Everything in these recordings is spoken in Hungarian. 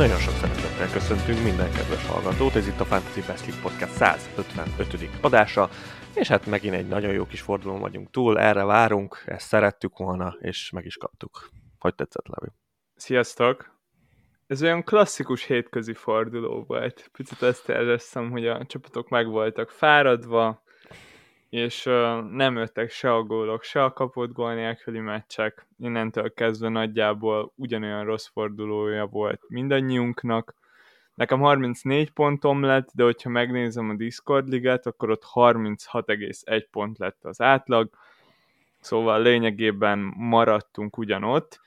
Nagyon sok szeretettel köszöntünk minden kedves hallgatót, ez itt a Fantasy Best League Podcast 155. adása, és hát megint egy nagyon jó kis fordulón vagyunk túl, erre várunk, ezt szerettük volna, és meg is kaptuk. Hogy tetszett, Levi? Sziasztok! Ez olyan klasszikus hétközi forduló volt. Picit ezt éreztem, hogy a csapatok meg voltak fáradva, és nem jöttek se a gólok, se a kapott gól nélküli meccsek. Innentől kezdve nagyjából ugyanolyan rossz fordulója volt mindannyiunknak. Nekem 34 pontom lett, de hogyha megnézem a Discord ligát, akkor ott 36,1 pont lett az átlag, szóval lényegében maradtunk ugyanott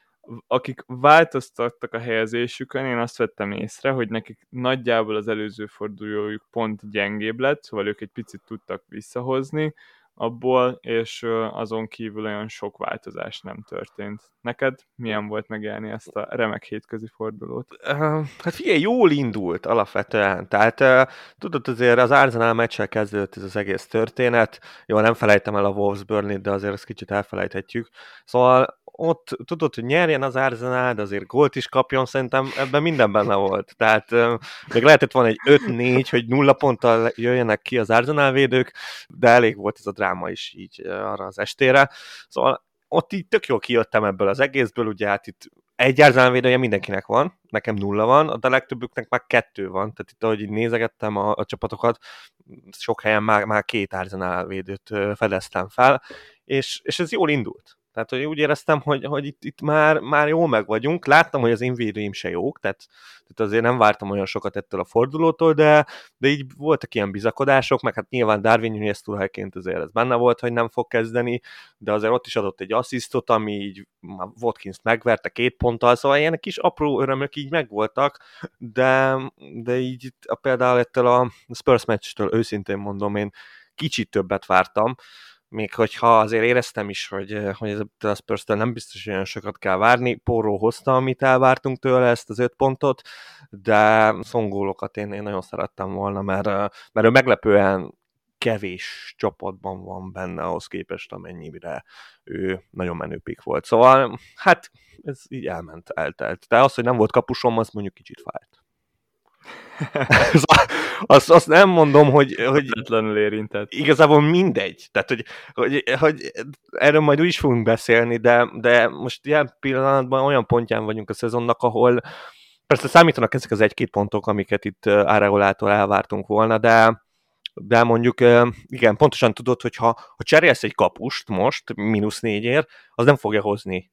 akik változtattak a helyezésükön, én azt vettem észre, hogy nekik nagyjából az előző fordulójuk pont gyengébb lett, szóval ők egy picit tudtak visszahozni abból, és azon kívül olyan sok változás nem történt. Neked milyen volt megélni ezt a remek hétközi fordulót? hát figyelj, jól indult alapvetően. Tehát tudod, azért az Arsenal meccsel kezdődött ez az egész történet. Jó, nem felejtem el a Wolves Burnley, de azért ezt kicsit elfelejthetjük. Szóval ott tudod, hogy nyerjen az Arsenal, de azért gólt is kapjon, szerintem ebben minden benne volt. Tehát még lehetett volna egy 5-4, hogy nulla ponttal jöjjenek ki az Arsenal védők, de elég volt ez a dráma is így arra az estére. Szóval ott így tök jól kijöttem ebből az egészből, ugye hát itt egy védője mindenkinek van, nekem nulla van, de a legtöbbüknek már kettő van, tehát itt ahogy így nézegettem a, a csapatokat, sok helyen már, már két védőt fedeztem fel, és, és ez jól indult. Tehát, hogy úgy éreztem, hogy, hogy itt, itt már, már jól meg vagyunk. Láttam, hogy az én védőim se jók, tehát, tehát azért nem vártam olyan sokat ettől a fordulótól, de, de így voltak ilyen bizakodások, meg hát nyilván Darwin Nunez túlhelyként azért ez benne volt, hogy nem fog kezdeni, de azért ott is adott egy asszisztot, ami így watkins megverte két ponttal, szóval ilyen kis apró örömök így megvoltak, de, de így a, például ettől a Spurs meccstől őszintén mondom, én kicsit többet vártam, még hogyha azért éreztem is, hogy, hogy ez a spurs nem biztos, hogy olyan sokat kell várni. Porró hozta, amit elvártunk tőle, ezt az öt pontot, de szongólokat én, én nagyon szerettem volna, mert, mert ő meglepően kevés csapatban van benne ahhoz képest, amennyire ő nagyon menőpik volt. Szóval, hát ez így elment, eltelt. De az, hogy nem volt kapusom, az mondjuk kicsit fájt. azt, azt nem mondom, hogy... hogy érintett. Igazából mindegy. Tehát, hogy, hogy, hogy erről majd úgy is fogunk beszélni, de, de most ilyen pillanatban olyan pontján vagyunk a szezonnak, ahol persze számítanak ezek az egy-két pontok, amiket itt Áreolától elvártunk volna, de de mondjuk igen, pontosan tudod, hogy ha, ha cserélsz egy kapust most, mínusz négyért, az nem fogja hozni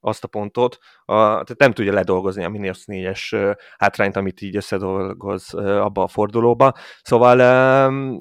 azt a pontot, a, tehát nem tudja ledolgozni a mínusz négyes hátrányt, amit így összedolgoz abba a fordulóba. Szóval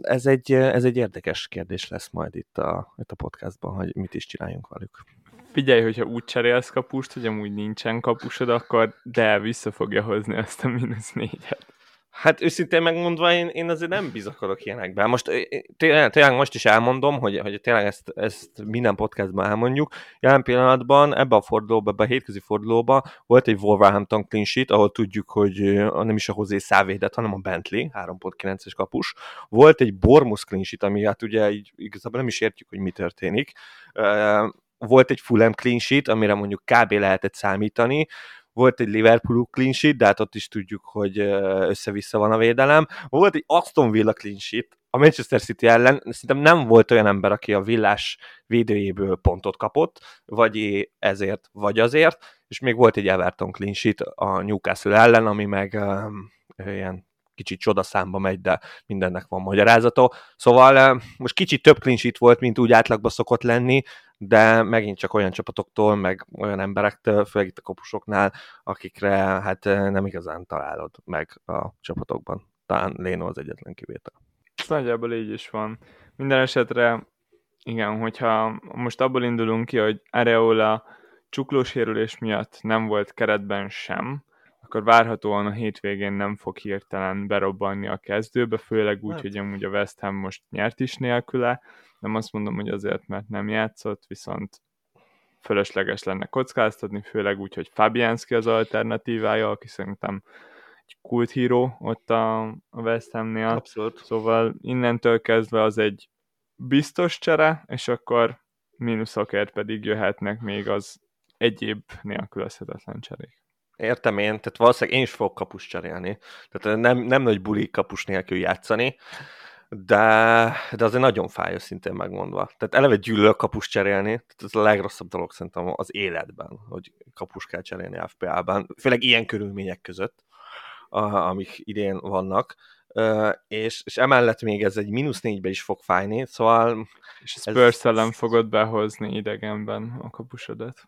ez egy, ez egy érdekes kérdés lesz majd itt a, itt a podcastban, hogy mit is csináljunk velük. Figyelj, hogyha úgy cserélsz kapust, hogy amúgy nincsen kapusod, akkor de vissza fogja hozni ezt a mínusz négyet. Hát őszintén megmondva, én, én azért nem bizakodok ilyenekben. Most tényleg, tényleg most is elmondom, hogy, hogy tényleg ezt, ezt minden podcastban elmondjuk. Jelen pillanatban ebbe a fordulóba, ebbe a hétközi fordulóba volt egy Wolverhampton clean sheet, ahol tudjuk, hogy nem is a Hozé Szávédet, hanem a Bentley, 3.9-es kapus. Volt egy Bormus clean sheet, ami hát ugye így igazából nem is értjük, hogy mi történik. Volt egy Fulham clean sheet, amire mondjuk kb. lehetett számítani, volt egy Liverpool clean sheet, de hát ott is tudjuk, hogy össze-vissza van a védelem. Volt egy Aston Villa clean sheet, a Manchester City ellen szerintem nem volt olyan ember, aki a villás védőjéből pontot kapott, vagy ezért, vagy azért, és még volt egy Everton clean sheet a Newcastle ellen, ami meg um, ilyen kicsit csodaszámba megy, de mindennek van magyarázata. Szóval most kicsit több clean volt, mint úgy átlagban szokott lenni, de megint csak olyan csapatoktól, meg olyan emberektől, főleg itt a kopusoknál, akikre hát nem igazán találod meg a csapatokban. Talán Léno az egyetlen kivétel. Ez nagyjából így is van. Minden esetre, igen, hogyha most abból indulunk ki, hogy Areola csuklósérülés miatt nem volt keretben sem, akkor várhatóan a hétvégén nem fog hirtelen berobbanni a kezdőbe, főleg úgy, hát. hogy amúgy a West Ham most nyert is nélküle. Nem azt mondom, hogy azért, mert nem játszott, viszont fölösleges lenne kockáztatni, főleg úgy, hogy Fabianski az alternatívája, aki szerintem egy kult híró ott a, a West Hamnél. Abszolút. Szóval innentől kezdve az egy biztos csere, és akkor mínuszokért pedig jöhetnek még az egyéb nélkülözhetetlen cserék. Értem én, tehát valószínűleg én is fogok kapus cserélni. Tehát nem, nem nagy buli kapus nélkül játszani, de, de azért nagyon fáj szintén megmondva. Tehát eleve gyűlölök kapus cserélni, tehát ez a legrosszabb dolog szerintem az életben, hogy kapus kell cserélni FPA-ban, főleg ilyen körülmények között, amik idén vannak, és, és emellett még ez egy mínusz négybe is fog fájni, szóval... És Spurs ellen fogod behozni idegenben a kapusodat.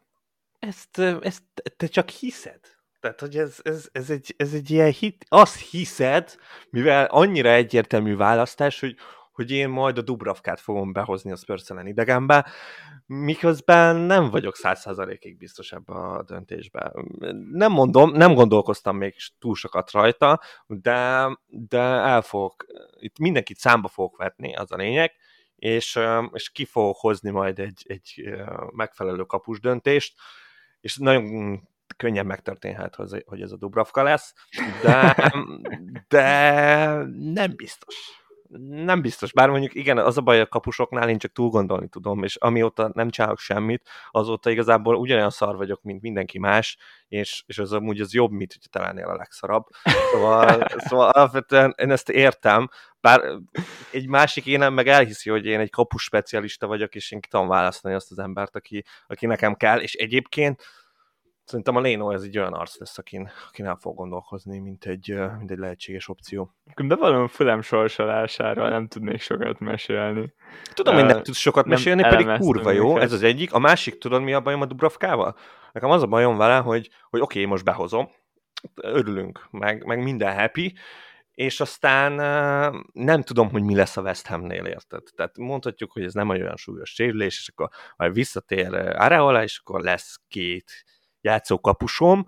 Ezt, ezt te csak hiszed. Tehát, hogy ez, ez, ez, egy, ez egy ilyen hit, azt hiszed, mivel annyira egyértelmű választás, hogy, hogy én majd a Dubravkát fogom behozni a Spurs ellen idegenbe, miközben nem vagyok száz százalékig biztos ebbe a döntésbe. Nem mondom, nem gondolkoztam még túl sokat rajta, de, de el fogok, itt mindenkit számba fogok vetni, az a lényeg, és, és ki fogok hozni majd egy, egy megfelelő kapus döntést, és nagyon könnyen megtörténhet, hogy ez a Dubravka lesz, de, de nem biztos. Nem biztos, bár mondjuk igen, az a baj a kapusoknál, én csak túl gondolni tudom, és amióta nem csinálok semmit, azóta igazából ugyanolyan szar vagyok, mint mindenki más, és, és az amúgy az jobb, mint hogy te lennél a legszarabb. Szóval, szóval alapvetően én ezt értem, bár egy másik énem meg elhiszi, hogy én egy kapus specialista vagyok, és én ki tudom választani azt az embert, aki, aki nekem kell, és egyébként Szerintem a Leno ez egy olyan arc lesz, akin, akin el fog gondolkozni, mint egy, mint egy lehetséges opció. Bevallom, fülem sorsolásáról nem tudnék sokat mesélni. Tudom, hogy nem tudsz sokat nem mesélni, pedig kurva jó, ez az egyik. A másik, tudod mi a bajom a Dubravkával? Nekem az a bajom vele, hogy, hogy oké, okay, most behozom, örülünk, meg, meg minden happy, és aztán nem tudom, hogy mi lesz a West Hamnél, érted? Tehát mondhatjuk, hogy ez nem olyan súlyos sérülés, és akkor majd visszatér Areola, és akkor lesz két játszókapusom,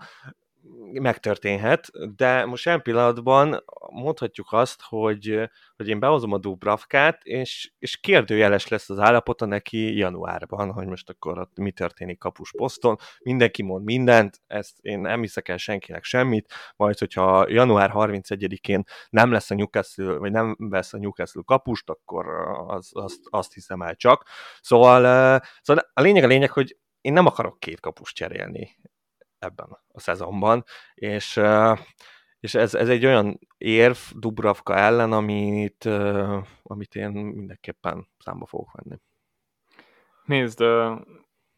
megtörténhet, de most ilyen pillanatban mondhatjuk azt, hogy, hogy én behozom a Dubravkát, és, és kérdőjeles lesz az állapota neki januárban, hogy most akkor ott mi történik kapus poszton. Mindenki mond mindent, ezt én nem hiszek el senkinek semmit, majd hogyha január 31-én nem lesz a Newcastle, vagy nem vesz a Newcastle kapust, akkor az, azt, azt hiszem el csak. Szóval, szóval a lényeg a lényeg, hogy én nem akarok két kapust cserélni ebben a szezonban, és, és ez, ez egy olyan érv Dubravka ellen, amit, amit én mindenképpen számba fogok venni. Nézd,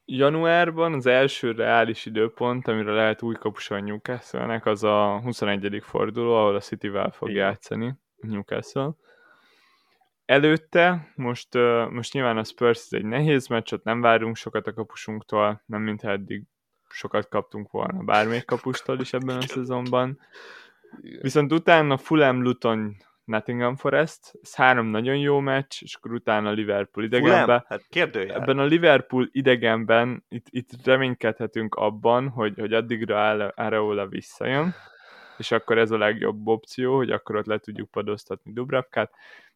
januárban az első reális időpont, amire lehet új kapusa a newcastle az a 21. forduló, ahol a City-vel fog Igen. játszani Newcastle. Előtte, most, most nyilván a Spurs egy nehéz meccs, ott nem várunk sokat a kapusunktól, nem mintha eddig sokat kaptunk volna bármelyik kapustól is ebben a szezonban. Viszont utána Fulham, Luton, Nottingham Forest, ez három nagyon jó meccs, és akkor utána Liverpool idegenben. Hát kérdőjel. Ebben a Liverpool idegenben itt, itt reménykedhetünk abban, hogy, hogy addigra Areola visszajön, és akkor ez a legjobb opció, hogy akkor ott le tudjuk padoztatni Dubravkát,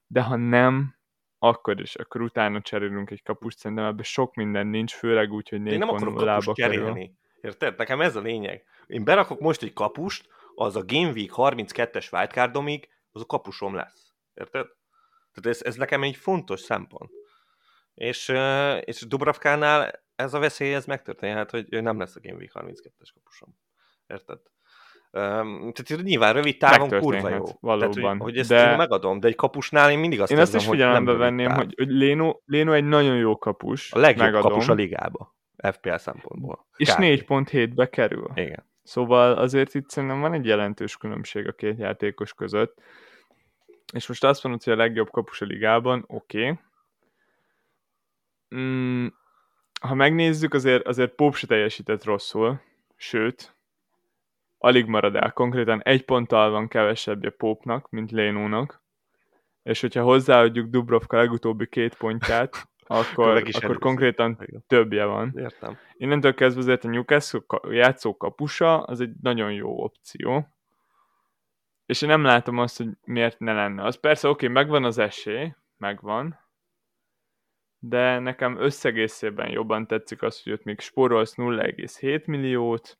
de ha nem, akkor is, akkor utána cserélünk egy kapust, szerintem ebben sok minden nincs, főleg úgy, hogy négy pont lába kerül. Érted? Nekem ez a lényeg. Én berakok most egy kapust, az a Game Week 32-es wildcardomig, az a kapusom lesz. Érted? Tehát ez, ez nekem egy fontos szempont. És, és Dubravkánál ez a veszély, ez megtörténhet, hogy nem lesz a Game Week 32-es kapusom. Érted? Um, tehát nyilván rövid távon kurva jó. Valóban. Tehát, hogy, hogy ezt de... én megadom, de egy kapusnál én mindig azt Én azt is figyelembe venném, hogy, hogy Léno, Léno egy nagyon jó kapus. A legjobb megadom. kapus a ligába. FPL szempontból. És 4.7-be kerül. Igen. Szóval azért itt szerintem van egy jelentős különbség a két játékos között. És most azt mondod, hogy a legjobb kapus a ligában, oké. Okay. Mm, ha megnézzük, azért, azért Pop se teljesített rosszul, sőt, alig marad el. Konkrétan egy ponttal van kevesebbje Popnak, mint Lénónak. És hogyha hozzáadjuk Dubrovka legutóbbi két pontját, akkor, akkor konkrétan Igen. többje van. Értem. Innentől kezdve azért a Newcastle játszó kapusa az egy nagyon jó opció. És én nem látom azt, hogy miért ne lenne. Az persze oké, okay, megvan az esély, megvan, de nekem összegészében jobban tetszik az, hogy ott még spórolsz 0,7 milliót,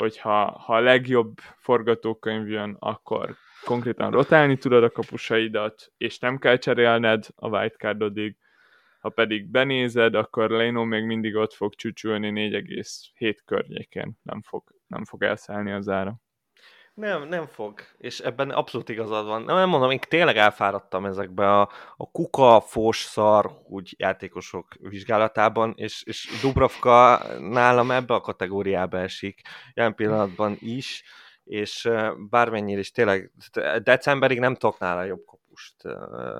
hogyha ha a legjobb forgatókönyv jön, akkor konkrétan rotálni tudod a kapusaidat, és nem kell cserélned a wildcardodig, ha pedig benézed, akkor Leno még mindig ott fog csücsülni 4,7 környéken, nem fog nem fog elszállni az ára. Nem, nem fog. És ebben abszolút igazad van. Nem, nem mondom, én tényleg elfáradtam ezekbe a, a kuka, fos, szar, úgy játékosok vizsgálatában, és, és Dubravka nálam ebbe a kategóriába esik, jelen pillanatban is, és bármennyire is tényleg decemberig nem tudok nála jobb kapust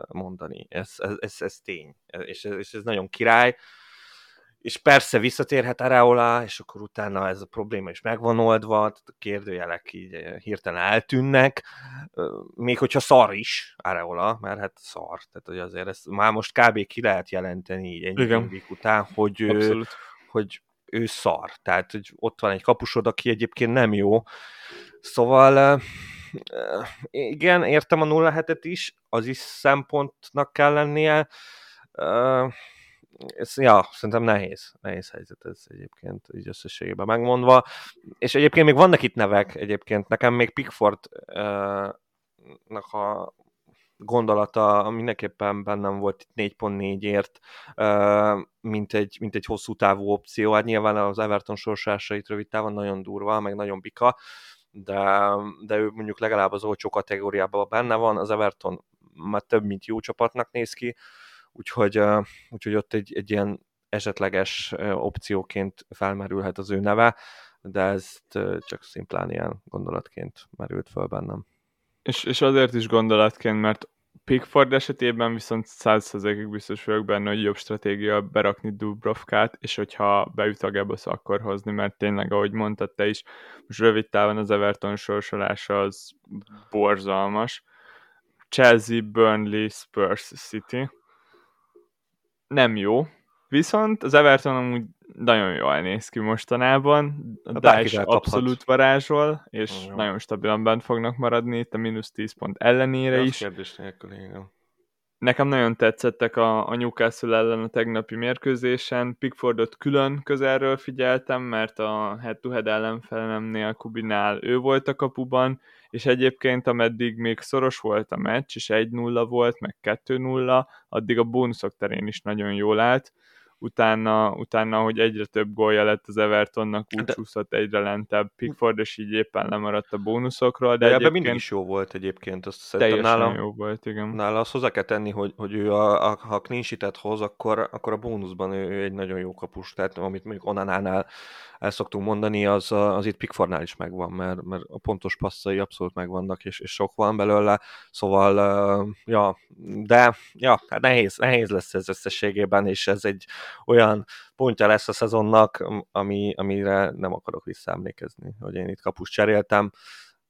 mondani. Ez, ez, ez, ez tény. És ez, és ez nagyon király és persze visszatérhet Areola, és akkor utána ez a probléma is megvan oldva, a kérdőjelek így eh, hirtelen eltűnnek, még hogyha szar is Areola, mert hát szar, tehát hogy azért ezt már most kb. ki lehet jelenteni így ennyi mindig után, hogy, ő, hogy ő szar, tehát hogy ott van egy kapusod, aki egyébként nem jó, szóval igen, értem a 0 hetet is, az is szempontnak kell lennie, ez, ja, szerintem nehéz, nehéz helyzet ez egyébként, így összességében megmondva. És egyébként még vannak itt nevek egyébként, nekem még Pickfordnak uh, a gondolata mindenképpen bennem volt itt 4.4-ért, uh, mint, egy, mint egy hosszú távú opció. Hát nyilván az Everton sorsásait rövid távon nagyon durva, meg nagyon bika, de, de ő mondjuk legalább az olcsó kategóriában benne van, az Everton már több mint jó csapatnak néz ki, úgyhogy, úgyhogy ott egy, egy ilyen esetleges opcióként felmerülhet az ő neve, de ez csak szimplán ilyen gondolatként merült föl bennem. És, és azért is gondolatként, mert Pickford esetében viszont 100%-ig biztos vagyok benne, hogy jobb stratégia berakni Dubrovkát, és hogyha beüt a Gebos, akkor hozni, mert tényleg, ahogy mondtad te is, most rövid távon az Everton sorsolása az borzalmas. Chelsea, Burnley, Spurs City nem jó, viszont az Everton amúgy nagyon jól néz ki mostanában, a Dice abszolút varázsol, és jó. nagyon stabilan bent fognak maradni itt a mínusz 10 pont ellenére De is. kérdés nélkül, igen. Nekem nagyon tetszettek a, a Newcastle ellen a tegnapi mérkőzésen. Pickfordot külön közelről figyeltem, mert a head-to-head ellenfelenemnél Kubinál ő volt a kapuban, és egyébként ameddig még szoros volt a meccs, és 1-0 volt, meg 2-0, addig a bónuszok terén is nagyon jól állt, utána, utána, hogy egyre több gólja lett az Evertonnak, úgy de... csúszott egyre lentebb Pickford, és így éppen lemaradt a bónuszokról. De, de ebben mindig is jó volt egyébként, azt szerintem nála, jó volt, igen. Nála azt hozzá kell tenni, hogy, hogy ő a, a, ha clean hoz, akkor, akkor a bónuszban ő, ő, egy nagyon jó kapus, tehát amit mondjuk Onanánál el szoktunk mondani, az, az itt Pickfordnál is megvan, mert, mert a pontos passzai abszolút megvannak, és, és sok van belőle, szóval, ja, de ja, hát nehéz, nehéz lesz ez összességében, és ez egy olyan pontja lesz a szezonnak, ami, amire nem akarok visszaemlékezni, hogy én itt kapust cseréltem,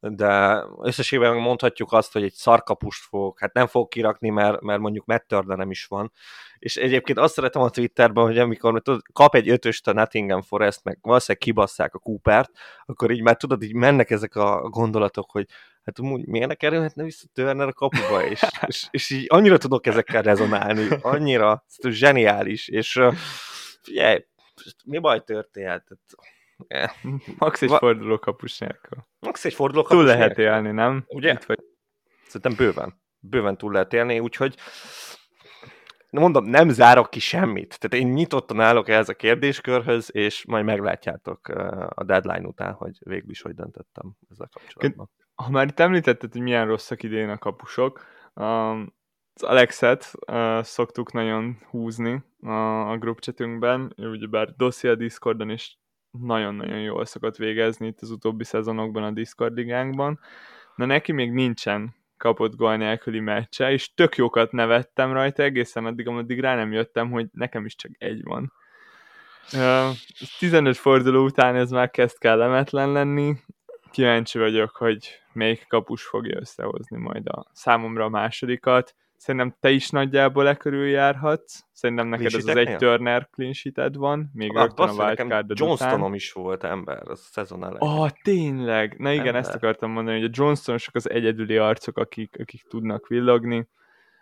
de összességében mondhatjuk azt, hogy egy szarkapust fog, hát nem fog kirakni, mert, mert mondjuk Matt nem is van. És egyébként azt szeretem a Twitterben, hogy amikor tudod, kap egy ötöst a Nottingham Forest, meg valószínűleg kibasszák a Coopert, akkor így már tudod, így mennek ezek a gondolatok, hogy hát amúgy miért ne kerülhetne vissza Turner a kapuba, és, és, és így annyira tudok ezekkel rezonálni, annyira zseniális, és figyelj, mi baj történhet? Max egy Va- forduló kapus nélkül. Max egy forduló kapus Túl lehet nélkül. élni, nem? Ugye? Itt vagy... Szerintem bőven. Bőven túl lehet élni, úgyhogy mondom, nem zárok ki semmit. Tehát én nyitottan állok ehhez a kérdéskörhöz, és majd meglátjátok a deadline után, hogy végül is hogy döntöttem ezzel kapcsolatban. Ha már itt említetted, hogy milyen rosszak idén a kapusok, az Alexet szoktuk nagyon húzni a, a group chatünkben, ő ugyebár Dossi a Discordon is nagyon-nagyon jól szokott végezni itt az utóbbi szezonokban a Discord ligánkban. Na neki még nincsen kapott gól nélküli meccse, és tök jókat nevettem rajta egészen addig, ameddig rá nem jöttem, hogy nekem is csak egy van. Uh, 15 forduló után ez már kezd kellemetlen lenni. Kíváncsi vagyok, hogy melyik kapus fogja összehozni majd a számomra a másodikat. Szerintem te is nagyjából e körül járhatsz. Szerintem neked ez az egy Turner clean van, még ah, rögtön a wildcard Johnstonom is volt ember a szezon elején. Ah, tényleg! Na igen, ember. ezt akartam mondani, hogy a Johnstonosok az egyedüli arcok, akik, akik tudnak villogni,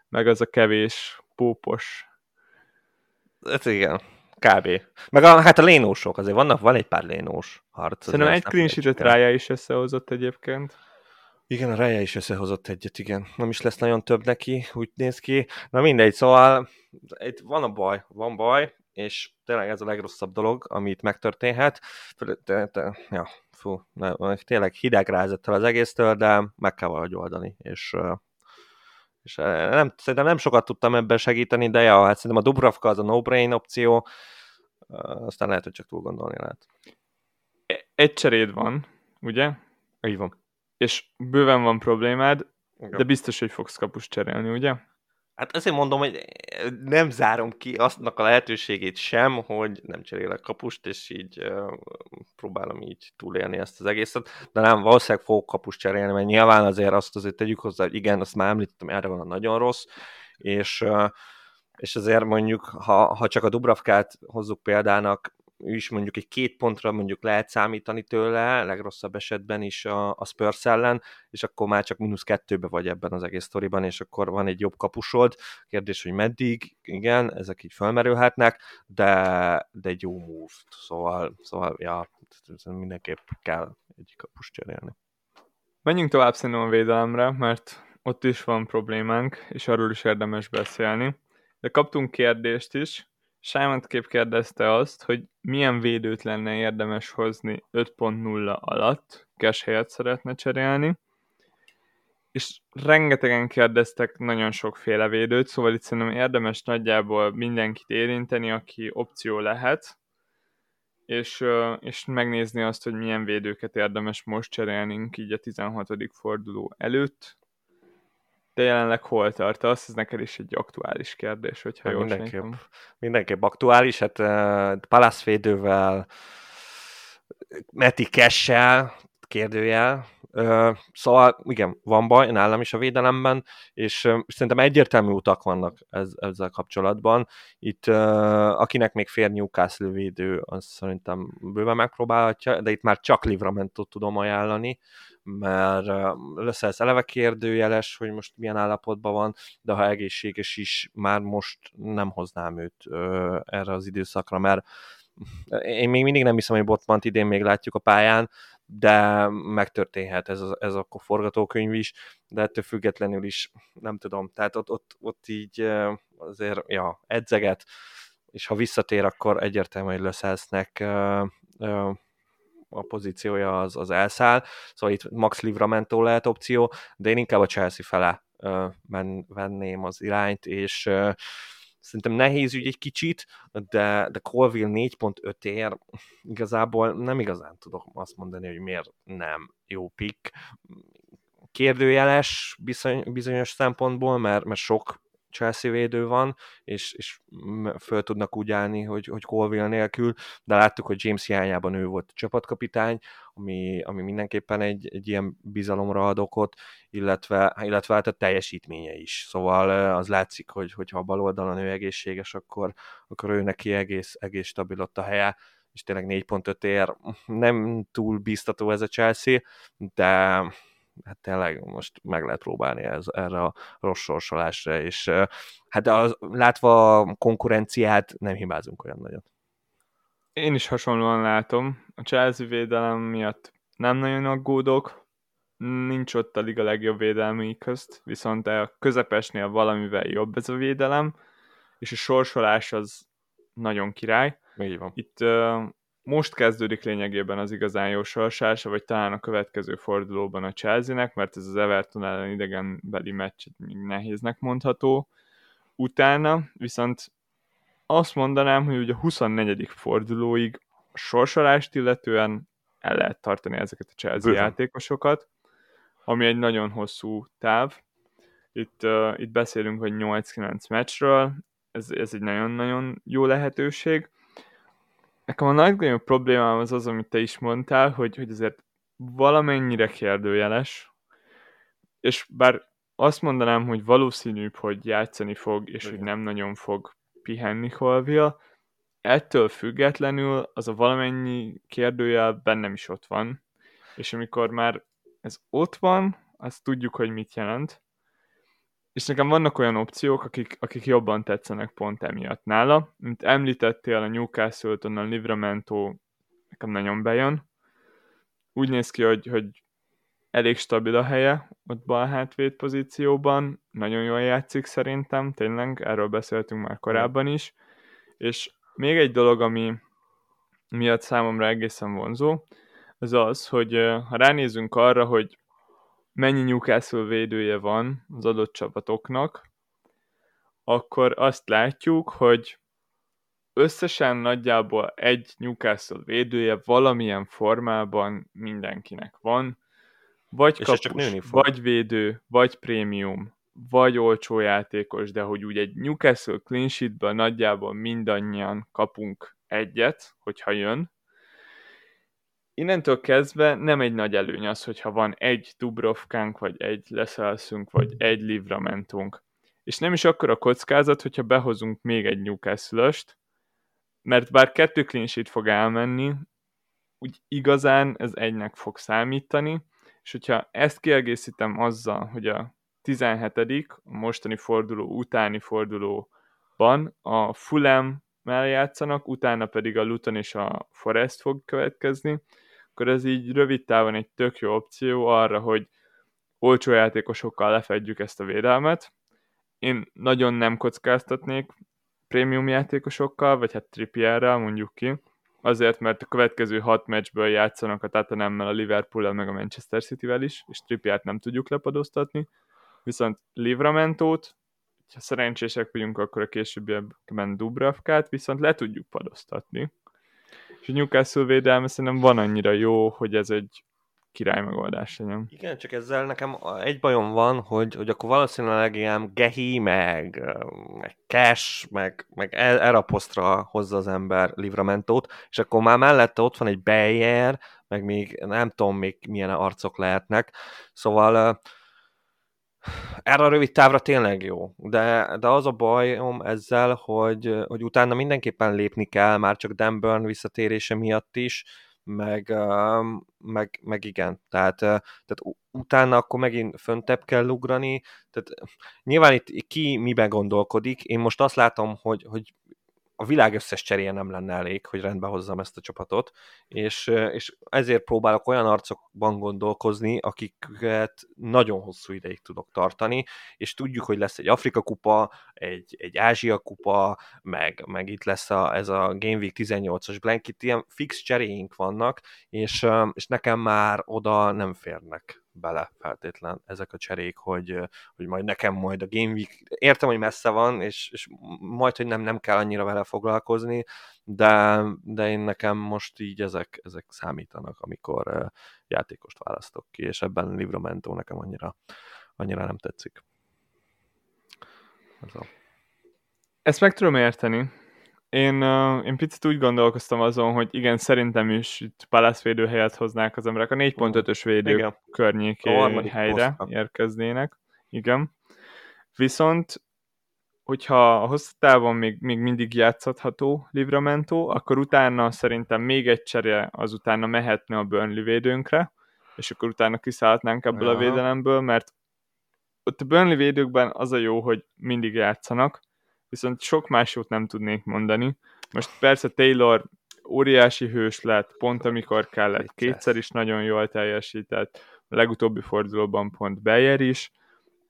meg az a kevés pópos. Ez igen, kb. Meg a, hát a lénósok, azért vannak, van egy pár lénós harc. Szerintem egy clean sheet rája is összehozott egyébként. Igen, a Reje is összehozott egyet, igen. Nem is lesz nagyon több neki, úgy néz ki. Na mindegy, szóval itt van a baj, van baj. és tényleg ez a legrosszabb dolog, amit megtörténhet. De, de, ja, fú, tényleg hideg rázett el az egésztől, de meg kell valahogy oldani, és és nem, szerintem nem sokat tudtam ebben segíteni, de ja, hát szerintem a Dubravka az a no-brain opció, aztán lehet, hogy csak túl gondolni lehet. E, egy cseréd van, ugye? Így van. És bőven van problémád, Igen. de biztos, hogy fogsz kapust cserélni, ugye? Hát azért mondom, hogy nem zárom ki aztnak a lehetőségét sem, hogy nem cserélek kapust, és így uh, próbálom így túlélni ezt az egészet, de nem, valószínűleg fogok kapust cserélni, mert nyilván azért azt azért tegyük hozzá, hogy igen, azt már említettem, erre van a nagyon rossz, és, uh, és azért mondjuk, ha, ha csak a Dubravkát hozzuk példának, is mondjuk egy két pontra mondjuk lehet számítani tőle, legrosszabb esetben is a, a Spurs ellen, és akkor már csak mínusz kettőbe vagy ebben az egész sztoriban, és akkor van egy jobb kapusod. Kérdés, hogy meddig, igen, ezek így felmerülhetnek, de, de egy jó move. Szóval, szóval ja, mindenképp kell egy kapust cserélni. Menjünk tovább szerintem a védelemre, mert ott is van problémánk, és arról is érdemes beszélni. De kaptunk kérdést is, Simon kép kérdezte azt, hogy milyen védőt lenne érdemes hozni 5.0 alatt, cash helyet szeretne cserélni, és rengetegen kérdeztek nagyon sokféle védőt, szóval itt szerintem érdemes nagyjából mindenkit érinteni, aki opció lehet, és, és megnézni azt, hogy milyen védőket érdemes most cserélnünk így a 16. forduló előtt, de jelenleg hol tartasz? Ez neked is egy aktuális kérdés, hogyha jól mindenképp, mindenképp aktuális, hát uh, Palace védővel, Meti Kessel, kérdőjel, uh, szóval igen, van baj nálam is a védelemben, és uh, szerintem egyértelmű utak vannak ez, ezzel kapcsolatban. Itt uh, akinek még fér Newcastle védő, az szerintem bőven megpróbálhatja, de itt már csak Livramentot tudom ajánlani, mert lesz ez eleve kérdőjeles, hogy most milyen állapotban van, de ha egészséges is, már most nem hoznám őt erre az időszakra, mert én még mindig nem hiszem, hogy Botmant idén még látjuk a pályán, de megtörténhet ez, a, ez a forgatókönyv is, de ettől függetlenül is nem tudom, tehát ott, ott, ott így azért, ja, edzeget, és ha visszatér, akkor egyértelmű, hogy Löszelsznek a pozíciója az, az elszáll, szóval itt Max Livramento lehet opció, de én inkább a Chelsea fele uh, venném az irányt, és uh, szerintem nehéz ügy egy kicsit, de, de Colville 4.5 ér, igazából nem igazán tudok azt mondani, hogy miért nem jó pick. Kérdőjeles bizony, bizonyos szempontból, mert, mert sok Chelsea védő van, és, és föl tudnak úgy állni, hogy, hogy Colville nélkül, de láttuk, hogy James hiányában ő volt csapatkapitány, ami, ami mindenképpen egy, egy ilyen bizalomra ad okot, illetve, illetve hát a teljesítménye is. Szóval az látszik, hogy, hogyha a bal oldalon ő egészséges, akkor, akkor ő neki egész, egész stabil ott a helye, és tényleg 4.5 ér, nem túl biztató ez a Chelsea, de hát tényleg most meg lehet próbálni ez, erre a rossz sorsolásra, és hát az, látva a konkurenciát nem hibázunk olyan nagyon. Én is hasonlóan látom. A Chelsea védelem miatt nem nagyon aggódok, nincs ott a liga legjobb védelmi közt, viszont a közepesnél valamivel jobb ez a védelem, és a sorsolás az nagyon király. Így van. Itt uh, most kezdődik lényegében az igazán jó sorsása, vagy talán a következő fordulóban a Chelsea-nek, mert ez az Everton ellen idegenbeli meccs még nehéznek mondható. Utána viszont azt mondanám, hogy ugye a 24. fordulóig a sorsolást illetően el lehet tartani ezeket a Chelsea Bőven. játékosokat, ami egy nagyon hosszú táv. Itt, uh, itt beszélünk, hogy 8-9 meccsről, ez, ez egy nagyon-nagyon jó lehetőség Nekem a nagyobb problémám az az, amit te is mondtál, hogy, hogy azért valamennyire kérdőjeles, és bár azt mondanám, hogy valószínűbb, hogy játszani fog, és Igen. hogy nem nagyon fog pihenni Colville, ettől függetlenül az a valamennyi kérdőjel bennem is ott van, és amikor már ez ott van, azt tudjuk, hogy mit jelent, és nekem vannak olyan opciók, akik, akik jobban tetszenek pont emiatt nála. Mint említettél, a Newcastle-ton a Livramento nekem nagyon bejön. Úgy néz ki, hogy, hogy elég stabil a helye ott bal hátvéd pozícióban, nagyon jól játszik szerintem, tényleg, erről beszéltünk már korábban is, és még egy dolog, ami miatt számomra egészen vonzó, az az, hogy ha ránézünk arra, hogy mennyi Newcastle védője van az adott csapatoknak, akkor azt látjuk, hogy összesen nagyjából egy Newcastle védője valamilyen formában mindenkinek van, vagy kapus, csak nőni fog. vagy védő, vagy prémium, vagy olcsó játékos, de hogy úgy egy Newcastle clean sheetből nagyjából mindannyian kapunk egyet, hogyha jön. Innentől kezdve nem egy nagy előny az, hogyha van egy Dubrovkánk, vagy egy Leszelszünk, vagy egy Livramentunk. És nem is akkor a kockázat, hogyha behozunk még egy newcastle mert bár kettő clean fog elmenni, úgy igazán ez egynek fog számítani, és hogyha ezt kiegészítem azzal, hogy a 17 a mostani forduló utáni fordulóban a Fulham játszanak, utána pedig a Luton és a Forest fog következni, akkor ez így rövid távon egy tök jó opció arra, hogy olcsó játékosokkal lefedjük ezt a védelmet. Én nagyon nem kockáztatnék prémium játékosokkal, vagy hát Trippierrel mondjuk ki, azért, mert a következő hat meccsből játszanak a Tottenhammel, a liverpool meg a Manchester City-vel is, és Trippiert nem tudjuk lepadoztatni, viszont Livramentót, ha szerencsések vagyunk, akkor a későbbiekben Dubravkát, viszont le tudjuk padoztatni. És a Newcastle védelme szerintem van annyira jó, hogy ez egy király megoldás legyen. Igen, csak ezzel nekem egy bajom van, hogy, hogy akkor valószínűleg ilyen Gehi, meg, meg Cash, meg, meg e, Erapostra hozza az ember Livramentót, és akkor már mellette ott van egy Bayer, meg még nem tudom még milyen arcok lehetnek, szóval erre a rövid távra tényleg jó, de, de az a bajom ezzel, hogy, hogy utána mindenképpen lépni kell, már csak Dan Burn visszatérése miatt is, meg, meg, meg igen, tehát, tehát utána akkor megint föntebb kell ugrani, tehát nyilván itt ki miben gondolkodik, én most azt látom, hogy, hogy a világ összes cseréje nem lenne elég, hogy rendbe hozzam ezt a csapatot, és, és ezért próbálok olyan arcokban gondolkozni, akiket nagyon hosszú ideig tudok tartani, és tudjuk, hogy lesz egy Afrika kupa, egy, egy Ázsia kupa, meg, meg itt lesz a, ez a Game Week 18-as blanket, ilyen fix cseréink vannak, és, és nekem már oda nem férnek bele feltétlen ezek a cserék, hogy, hogy majd nekem majd a Game Week, értem, hogy messze van, és, és majd, hogy nem, nem kell annyira vele foglalkozni, de, de én nekem most így ezek, ezek számítanak, amikor játékost választok ki, és ebben Livramento nekem annyira, annyira nem tetszik. Ez a... Ezt meg tudom érteni, én, én picit úgy gondolkoztam azon, hogy igen, szerintem is itt Palace védőhelyet hoznák az emberek. A 4.5-ös védő igen. környéké a helyre poszta. érkeznének. Igen. Viszont, hogyha a hosszú távon még, még mindig játszható Livramento, akkor utána szerintem még egy csere az utána mehetne a Burnley védőnkre, és akkor utána kiszállhatnánk ebből Aha. a védelemből, mert ott a Burnley védőkben az a jó, hogy mindig játszanak, viszont sok más jót nem tudnék mondani. Most persze Taylor óriási hős lett, pont amikor kellett, kétszer is nagyon jól teljesített, a legutóbbi fordulóban pont Beyer is,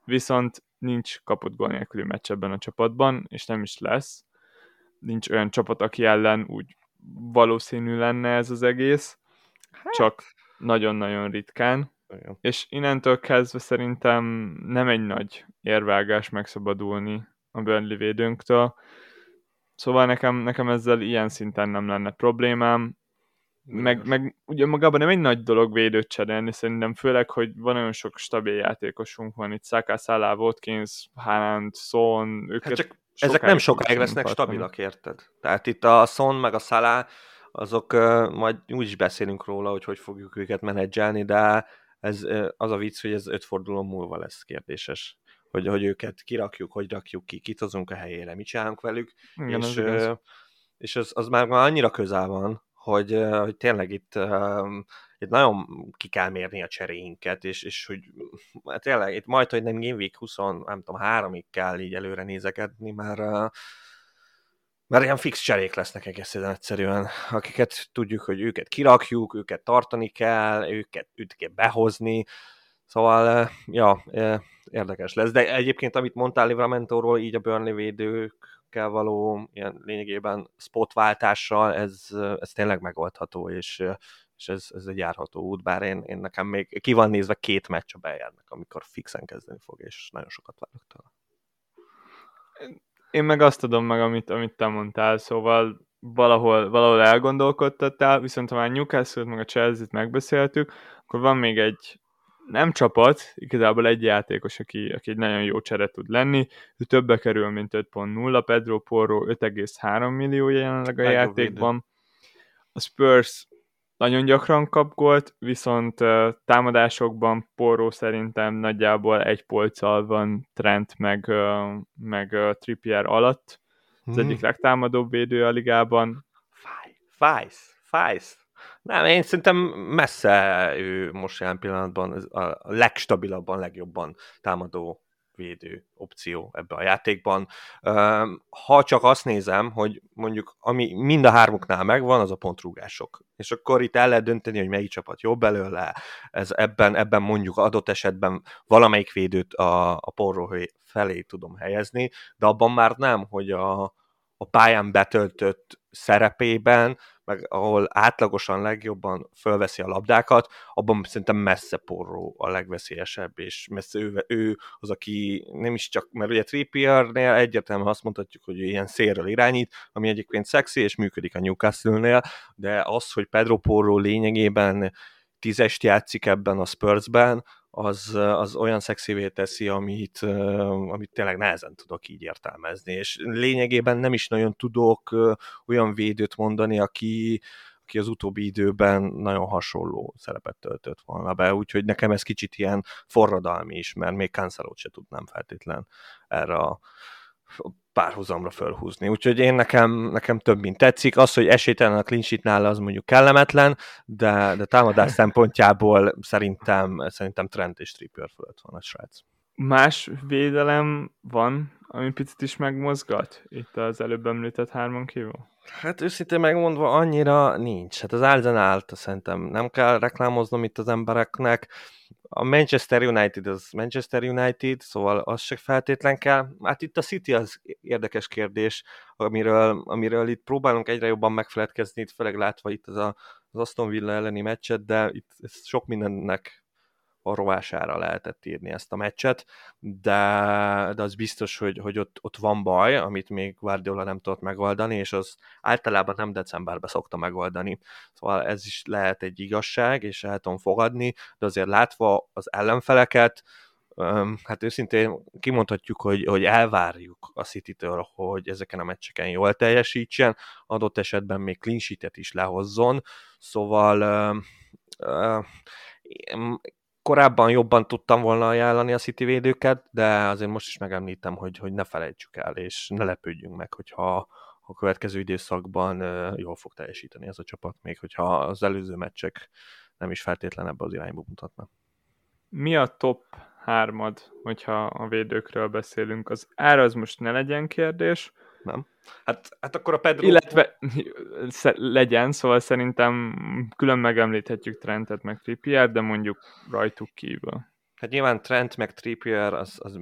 viszont nincs kapott gól nélküli meccs ebben a csapatban, és nem is lesz. Nincs olyan csapat, aki ellen úgy valószínű lenne ez az egész, hát. csak nagyon-nagyon ritkán. Igen. És innentől kezdve szerintem nem egy nagy érvágás megszabadulni a Burnley védőnktől. Szóval nekem, nekem ezzel ilyen szinten nem lenne problémám. Meg, meg ugye magában nem egy nagy dolog védőt cserélni, szerintem főleg, hogy van olyan sok stabil játékosunk van itt, Saka, Salah, Watkins, Haaland, Son, őket hát csak ezek nem sokáig lesznek stabilak, érted? Tehát itt a Son meg a Salah, azok uh, majd úgy is beszélünk róla, hogy hogy fogjuk őket menedzselni, de ez uh, az a vicc, hogy ez öt forduló múlva lesz kérdéses hogy, hogy őket kirakjuk, hogy rakjuk ki, kit hozunk a helyére, mit csinálunk velük, Igen, és, az, és az, az már, annyira közel van, hogy, hogy tényleg itt, itt nagyon ki kell mérni a cseréinket, és, és hogy hát tényleg itt majd, hogy nem Game Week 20, nem tudom, háromig kell így előre nézekedni, mert mert ilyen fix cserék lesznek egészen egyszerűen, akiket tudjuk, hogy őket kirakjuk, őket tartani kell, őket, őket kell behozni, Szóval, ja, érdekes lesz. De egyébként, amit mondtál Livramentóról, így a Burnley védők védőkkel való ilyen lényegében spotváltással ez, ez tényleg megoldható, és, és ez, ez egy járható út, bár én, én nekem még ki van nézve két meccs a Bayernnek, amikor fixen kezdeni fog, és nagyon sokat várok tőle. Én meg azt adom meg, amit, amit te mondtál, szóval valahol, valahol elgondolkodtattál, viszont ha már Newcastle-t meg a Chelsea-t megbeszéltük, akkor van még egy nem csapat, igazából egy játékos, aki, aki egy nagyon jó csere tud lenni, ő többe kerül, mint 5.0, Pedro Porro 5,3 millió jelenleg a Legjobb játékban. Védő. A Spurs nagyon gyakran kap gólt, viszont uh, támadásokban Porro szerintem nagyjából egy polccal van Trent meg, uh, meg uh, Trippier alatt. Az hmm. egyik legtámadóbb védő a ligában. Fáj, fájsz, fájsz. Nem, én szerintem messze ő most jelen pillanatban a legstabilabban, legjobban támadó védő opció ebbe a játékban. Ha csak azt nézem, hogy mondjuk ami mind a hármuknál megvan, az a pontrúgások. És akkor itt el lehet dönteni, hogy melyik csapat jobb belőle, ez ebben, ebben mondjuk adott esetben valamelyik védőt a, a porró felé tudom helyezni, de abban már nem, hogy a, a pályán betöltött szerepében meg ahol átlagosan legjobban fölveszi a labdákat, abban szerintem messze porró a legveszélyesebb, és messze ő, ő az, aki nem is csak, mert ugye Trippiernél egyértelműen azt mondhatjuk, hogy ilyen szélről irányít, ami egyébként szexi, és működik a Newcastle-nél, de az, hogy Pedro Porro lényegében tízest játszik ebben a Spursben, az, az olyan szexivé teszi, amit, amit tényleg nehezen tudok így értelmezni, és lényegében nem is nagyon tudok olyan védőt mondani, aki, aki az utóbbi időben nagyon hasonló szerepet töltött volna be, úgyhogy nekem ez kicsit ilyen forradalmi is, mert még cancelo se tudnám feltétlen erre a párhuzamra fölhúzni. Úgyhogy én nekem, nekem több, mint tetszik. Az, hogy esélytelen a clean sheet nála, az mondjuk kellemetlen, de, de támadás szempontjából szerintem, szerintem Trent és Trippier fölött van a srác. Más védelem van, ami picit is megmozgat itt az előbb említett hárman kívül? Hát őszintén megmondva annyira nincs. Hát az Arsenal-t szerintem nem kell reklámoznom itt az embereknek. A Manchester United az Manchester United, szóval az se feltétlen kell. Hát itt a City az érdekes kérdés, amiről, amiről itt próbálunk egyre jobban megfeledkezni, itt főleg látva itt az, a, az Aston Villa elleni meccset, de itt sok mindennek a rovására lehetett írni ezt a meccset, de, de az biztos, hogy, hogy ott, ott van baj, amit még Guardiola nem tudott megoldani, és az általában nem decemberben szokta megoldani. Szóval ez is lehet egy igazság, és el tudom fogadni, de azért látva az ellenfeleket, hát őszintén kimondhatjuk, hogy, hogy elvárjuk a City-től, hogy ezeken a meccseken jól teljesítsen, adott esetben még clean is lehozzon, szóval korábban jobban tudtam volna ajánlani a City védőket, de azért most is megemlítem, hogy, hogy ne felejtsük el, és ne lepődjünk meg, hogyha a következő időszakban jól fog teljesíteni ez a csapat, még hogyha az előző meccsek nem is feltétlen ebbe az irányba mutatnak. Mi a top hármad, hogyha a védőkről beszélünk? Az ára az most ne legyen kérdés, nem? Hát, hát akkor a Pedro... Illetve legyen, szóval szerintem külön megemlíthetjük Trentet meg Trippier, de mondjuk rajtuk kívül. Hát nyilván Trent meg Trippier az, az,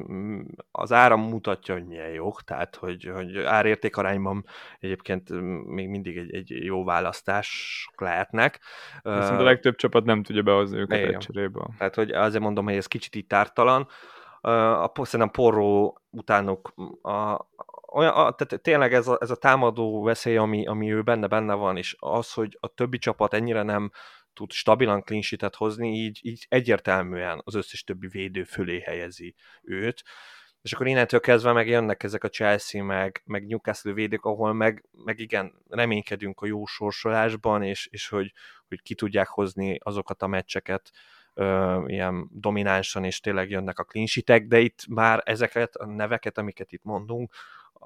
az áram mutatja, hogy milyen jók, tehát hogy, hogy árérték arányban egyébként még mindig egy, egy jó választás lehetnek. Viszont a legtöbb csapat nem tudja behozni őket egy cseréből. Tehát hogy azért mondom, hogy ez kicsit így tártalan. A, szerintem Porró utánok a, olyan, tehát tényleg ez a, ez a támadó veszély, ami, ami ő benne benne van, és az, hogy a többi csapat ennyire nem tud stabilan clean hozni, így, így egyértelműen az összes többi védő fölé helyezi őt. És akkor innentől kezdve meg jönnek ezek a Chelsea, meg, meg Newcastle védők, ahol meg, meg igen, reménykedünk a jó sorsolásban, és, és hogy, hogy ki tudják hozni azokat a meccseket, ö, ilyen dominánsan, és tényleg jönnek a clean de itt már ezeket a neveket, amiket itt mondunk,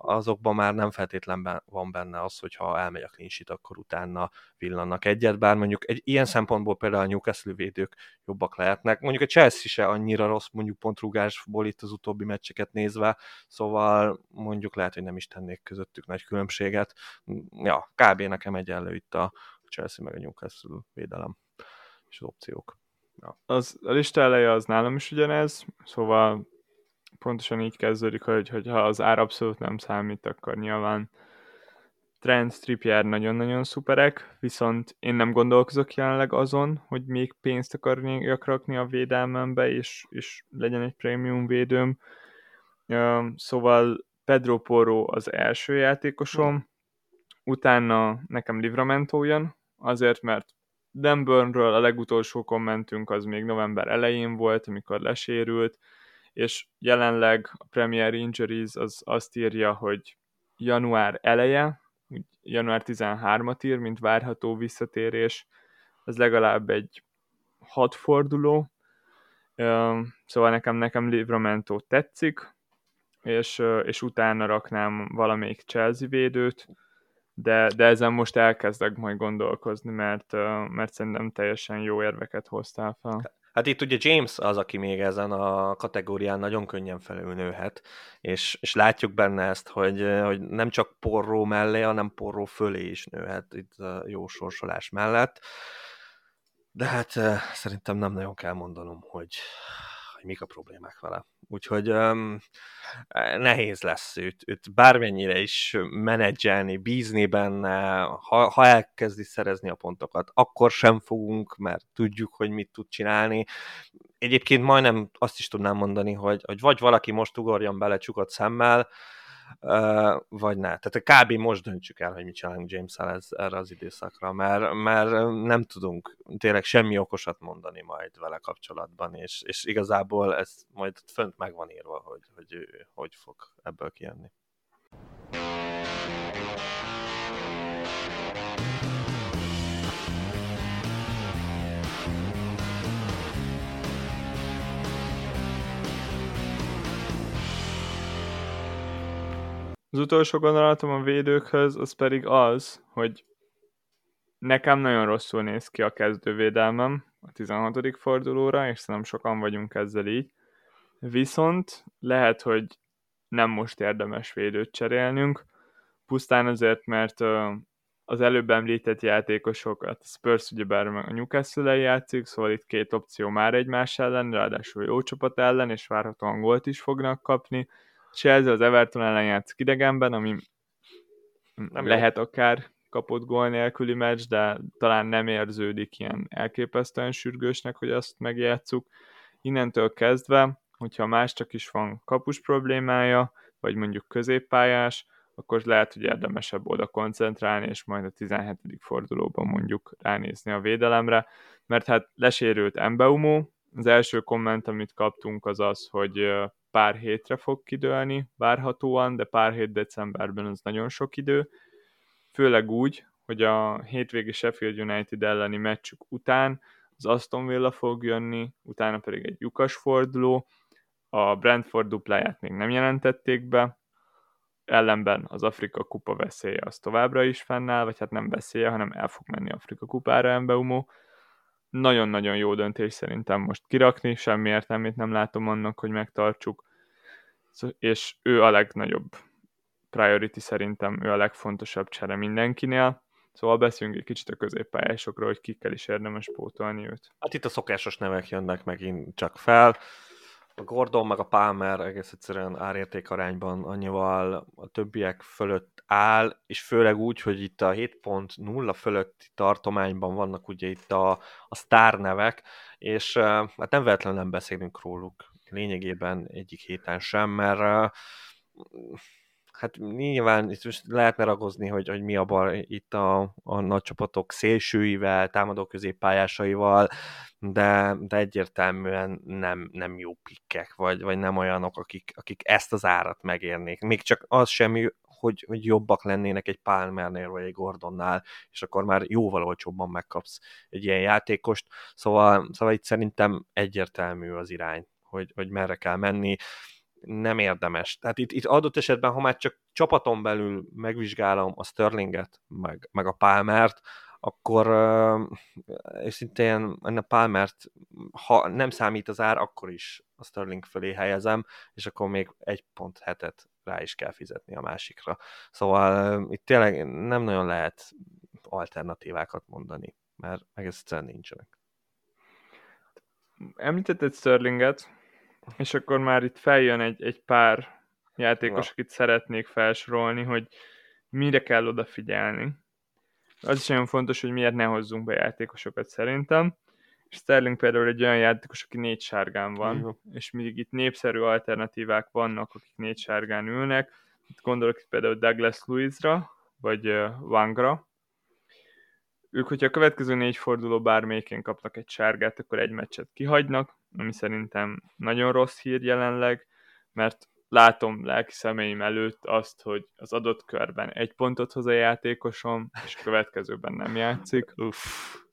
azokban már nem feltétlenben van benne az, hogy ha elmegy a clean akkor utána villannak egyet, bár mondjuk egy ilyen szempontból például a Newcastle védők jobbak lehetnek. Mondjuk a Chelsea se annyira rossz, mondjuk pontrugásból itt az utóbbi meccseket nézve, szóval mondjuk lehet, hogy nem is tennék közöttük nagy különbséget. Ja, kb. nekem egyenlő itt a Chelsea meg a Newcastle védelem és az opciók. Az, a lista eleje az nálam is ugyanez, szóval pontosan így kezdődik, hogy, hogy ha az ár abszolút nem számít, akkor nyilván Trent, Trippier nagyon-nagyon szuperek, viszont én nem gondolkozok jelenleg azon, hogy még pénzt akarnék rakni a védelmembe, és, és legyen egy prémium védőm. Szóval Pedro Porro az első játékosom, utána nekem Livramento jön, azért, mert Dan Burnről a legutolsó kommentünk az még november elején volt, amikor lesérült, és jelenleg a Premier Injuries az azt írja, hogy január eleje, január 13-at ír, mint várható visszatérés, ez legalább egy hat forduló, szóval nekem, nekem Livramento tetszik, és, és utána raknám valamelyik Chelsea védőt, de, de ezen most elkezdek majd gondolkozni, mert, mert szerintem teljesen jó érveket hoztál fel. Hát itt ugye James az, aki még ezen a kategórián nagyon könnyen felülnőhet, és, és látjuk benne ezt, hogy, hogy nem csak porró mellé, hanem porró fölé is nőhet itt a jó sorsolás mellett. De hát szerintem nem nagyon kell mondanom, hogy, mik a problémák vele. Úgyhogy um, nehéz lesz őt, őt bármennyire is menedzselni, bízni benne, ha, ha elkezdi szerezni a pontokat, akkor sem fogunk, mert tudjuk, hogy mit tud csinálni. Egyébként majdnem azt is tudnám mondani, hogy, hogy vagy valaki most ugorjon bele csukott szemmel, vagy ne. Tehát kb. most döntsük el, hogy mit csinálunk james ez, erre az időszakra, mert, mert nem tudunk tényleg semmi okosat mondani majd vele kapcsolatban, és, és igazából ez majd fönt meg van írva, hogy, hogy hogy fog ebből kijönni. Az utolsó gondolatom a védőkhöz, az pedig az, hogy nekem nagyon rosszul néz ki a kezdővédelmem a 16. fordulóra, és szerintem sokan vagyunk ezzel így. Viszont lehet, hogy nem most érdemes védőt cserélnünk, pusztán azért, mert az előbb említett játékosokat, Spurs ugyebár a newcastle játszik, szóval itt két opció már egymás ellen, ráadásul jó csapat ellen, és várhatóan gólt is fognak kapni, Chelsea az Everton ellen játszik idegenben, ami nem lehet jó. akár kapott gól nélküli meccs, de talán nem érződik ilyen elképesztően sürgősnek, hogy azt megjátszuk. Innentől kezdve, hogyha más csak is van kapus problémája, vagy mondjuk középpályás, akkor lehet, hogy érdemesebb oda koncentrálni, és majd a 17. fordulóban mondjuk ránézni a védelemre, mert hát lesérült Embeumo, az első komment, amit kaptunk, az az, hogy pár hétre fog kidőlni, várhatóan, de pár hét decemberben az nagyon sok idő, főleg úgy, hogy a hétvégi Sheffield United elleni meccsük után az Aston Villa fog jönni, utána pedig egy lyukas forduló, a Brentford dupláját még nem jelentették be, ellenben az Afrika kupa veszélye az továbbra is fennáll, vagy hát nem veszélye, hanem el fog menni Afrika kupára Embeumo, nagyon-nagyon jó döntés szerintem most kirakni, semmi értelmét nem látom annak, hogy megtartsuk, és ő a legnagyobb priority szerintem, ő a legfontosabb csere mindenkinél, Szóval beszéljünk egy kicsit a középpályásokról, hogy kikkel is érdemes pótolni őt. Hát itt a szokásos nevek jönnek megint csak fel. A Gordon meg a Palmer egész egyszerűen árérték arányban annyival a többiek fölött áll, és főleg úgy, hogy itt a 7.0 fölötti tartományban vannak ugye itt a, a sztárnevek, és hát nem véletlenül nem beszélünk róluk lényegében egyik héten sem, mert hát nyilván itt most lehetne ragozni, hogy, hogy mi a baj itt a, a nagy csapatok szélsőivel, támadó középpályásaival, de, de egyértelműen nem, nem jó pikkek, vagy, vagy nem olyanok, akik, akik ezt az árat megérnék. Még csak az semmi, hogy, hogy jobbak lennének egy Palmernél vagy egy Gordonnál, és akkor már jóval olcsóbban megkapsz egy ilyen játékost. Szóval, szóval itt szerintem egyértelmű az irány, hogy, hogy merre kell menni nem érdemes. Tehát itt, itt adott esetben, ha már csak csapaton belül megvizsgálom a Sterlinget, meg, meg a Palmert, akkor uh, őszintén a Palmert, ha nem számít az ár, akkor is a Sterling fölé helyezem, és akkor még egy pont hetet rá is kell fizetni a másikra. Szóval itt tényleg nem nagyon lehet alternatívákat mondani, mert meg egyszerűen nincsenek. Említetted Sterlinget, és akkor már itt feljön egy, egy pár játékos, Na. akit szeretnék felsorolni, hogy mire kell odafigyelni. Az is nagyon fontos, hogy miért ne hozzunk be játékosokat szerintem. Sterling például egy olyan játékos, aki négy sárgán van, Igen. és még itt népszerű alternatívák vannak, akik négy sárgán ülnek. Itt gondolok itt például Douglas Lewisra, vagy Wangra. Ők, hogyha a következő négy forduló bármelyikén kapnak egy sárgát, akkor egy meccset kihagynak, ami szerintem nagyon rossz hír jelenleg, mert látom lelki szemeim előtt azt, hogy az adott körben egy pontot hoz a játékosom, és a következőben nem játszik. Uff,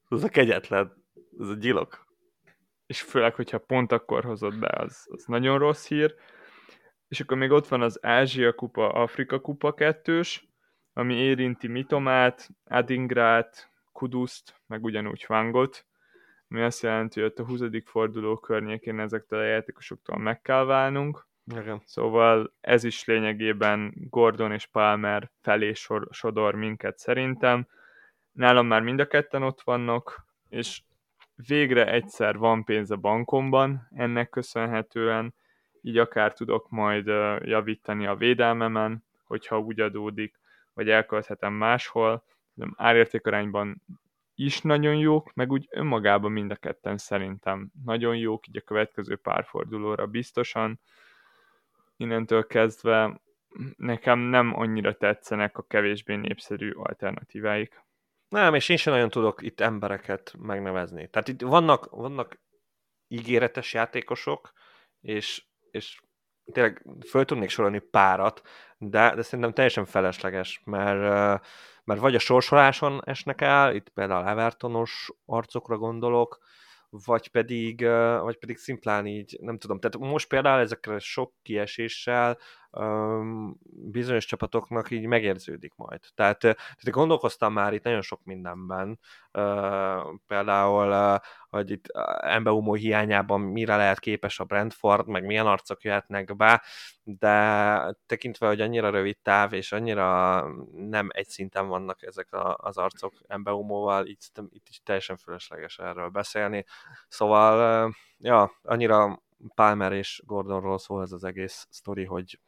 ez a kegyetlen, ez a gyilok. És főleg, hogyha pont akkor hozott be, az, az nagyon rossz hír. És akkor még ott van az Ázsia kupa, Afrika kupa kettős, ami érinti Mitomát, Adingrát, Kuduszt, meg ugyanúgy Vangot, ami azt jelenti, hogy ott a 20. forduló környékén ezektől a játékosoktól meg kell válnunk. Igen. Szóval ez is lényegében Gordon és Palmer felé sor, sodor minket szerintem. Nálam már mind a ketten ott vannak, és végre egyszer van pénz a bankomban ennek köszönhetően, így akár tudok majd javítani a védelmemen, hogyha úgy adódik, vagy elkölthetem máshol. Árértékarányban is nagyon jók, meg úgy önmagában mind a ketten szerintem nagyon jók, így a következő párfordulóra biztosan. Innentől kezdve nekem nem annyira tetszenek a kevésbé népszerű alternatíváik. Nem, és én sem nagyon tudok itt embereket megnevezni. Tehát itt vannak, vannak ígéretes játékosok, és, és tényleg föl tudnék sorolni párat, de, de szerintem teljesen felesleges, mert, mert vagy a sorsoláson esnek el, itt például Evertonos arcokra gondolok, vagy pedig, vagy pedig szimplán így, nem tudom, tehát most például ezekre sok kieséssel bizonyos csapatoknak így megérződik majd. Tehát, tehát gondolkoztam már itt nagyon sok mindenben, például, hogy itt Embeumó hiányában mire lehet képes a Brentford, meg milyen arcok jöhetnek be, de tekintve, hogy annyira rövid táv, és annyira nem egy szinten vannak ezek az arcok Embeumóval, itt, itt is teljesen fölösleges erről beszélni. Szóval, ja, annyira Palmer és Gordonról szól ez az egész sztori, hogy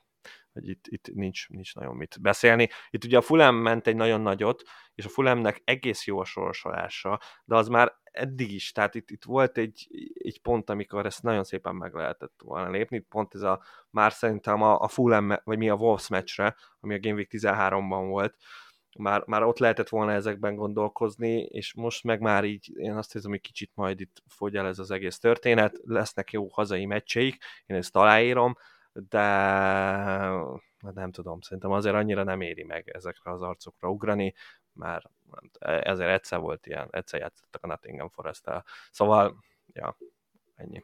hogy itt, itt nincs, nincs nagyon mit beszélni. Itt ugye a Fulham ment egy nagyon nagyot, és a Fulhamnek egész jó a sorsolása, de az már eddig is, tehát itt, itt volt egy, egy pont, amikor ezt nagyon szépen meg lehetett volna lépni, pont ez a, már szerintem a, a Fulham, vagy mi a Wolves meccsre, ami a Game Week 13-ban volt, már, már ott lehetett volna ezekben gondolkozni, és most meg már így, én azt hiszem, hogy kicsit majd itt fogy el ez az egész történet, lesznek jó hazai meccseik, én ezt aláírom, de nem tudom, szerintem azért annyira nem éri meg ezekre az arcokra ugrani, már ezért egyszer volt ilyen, egyszer játszottak a Nottingham forest -el. Szóval, ja, ennyi.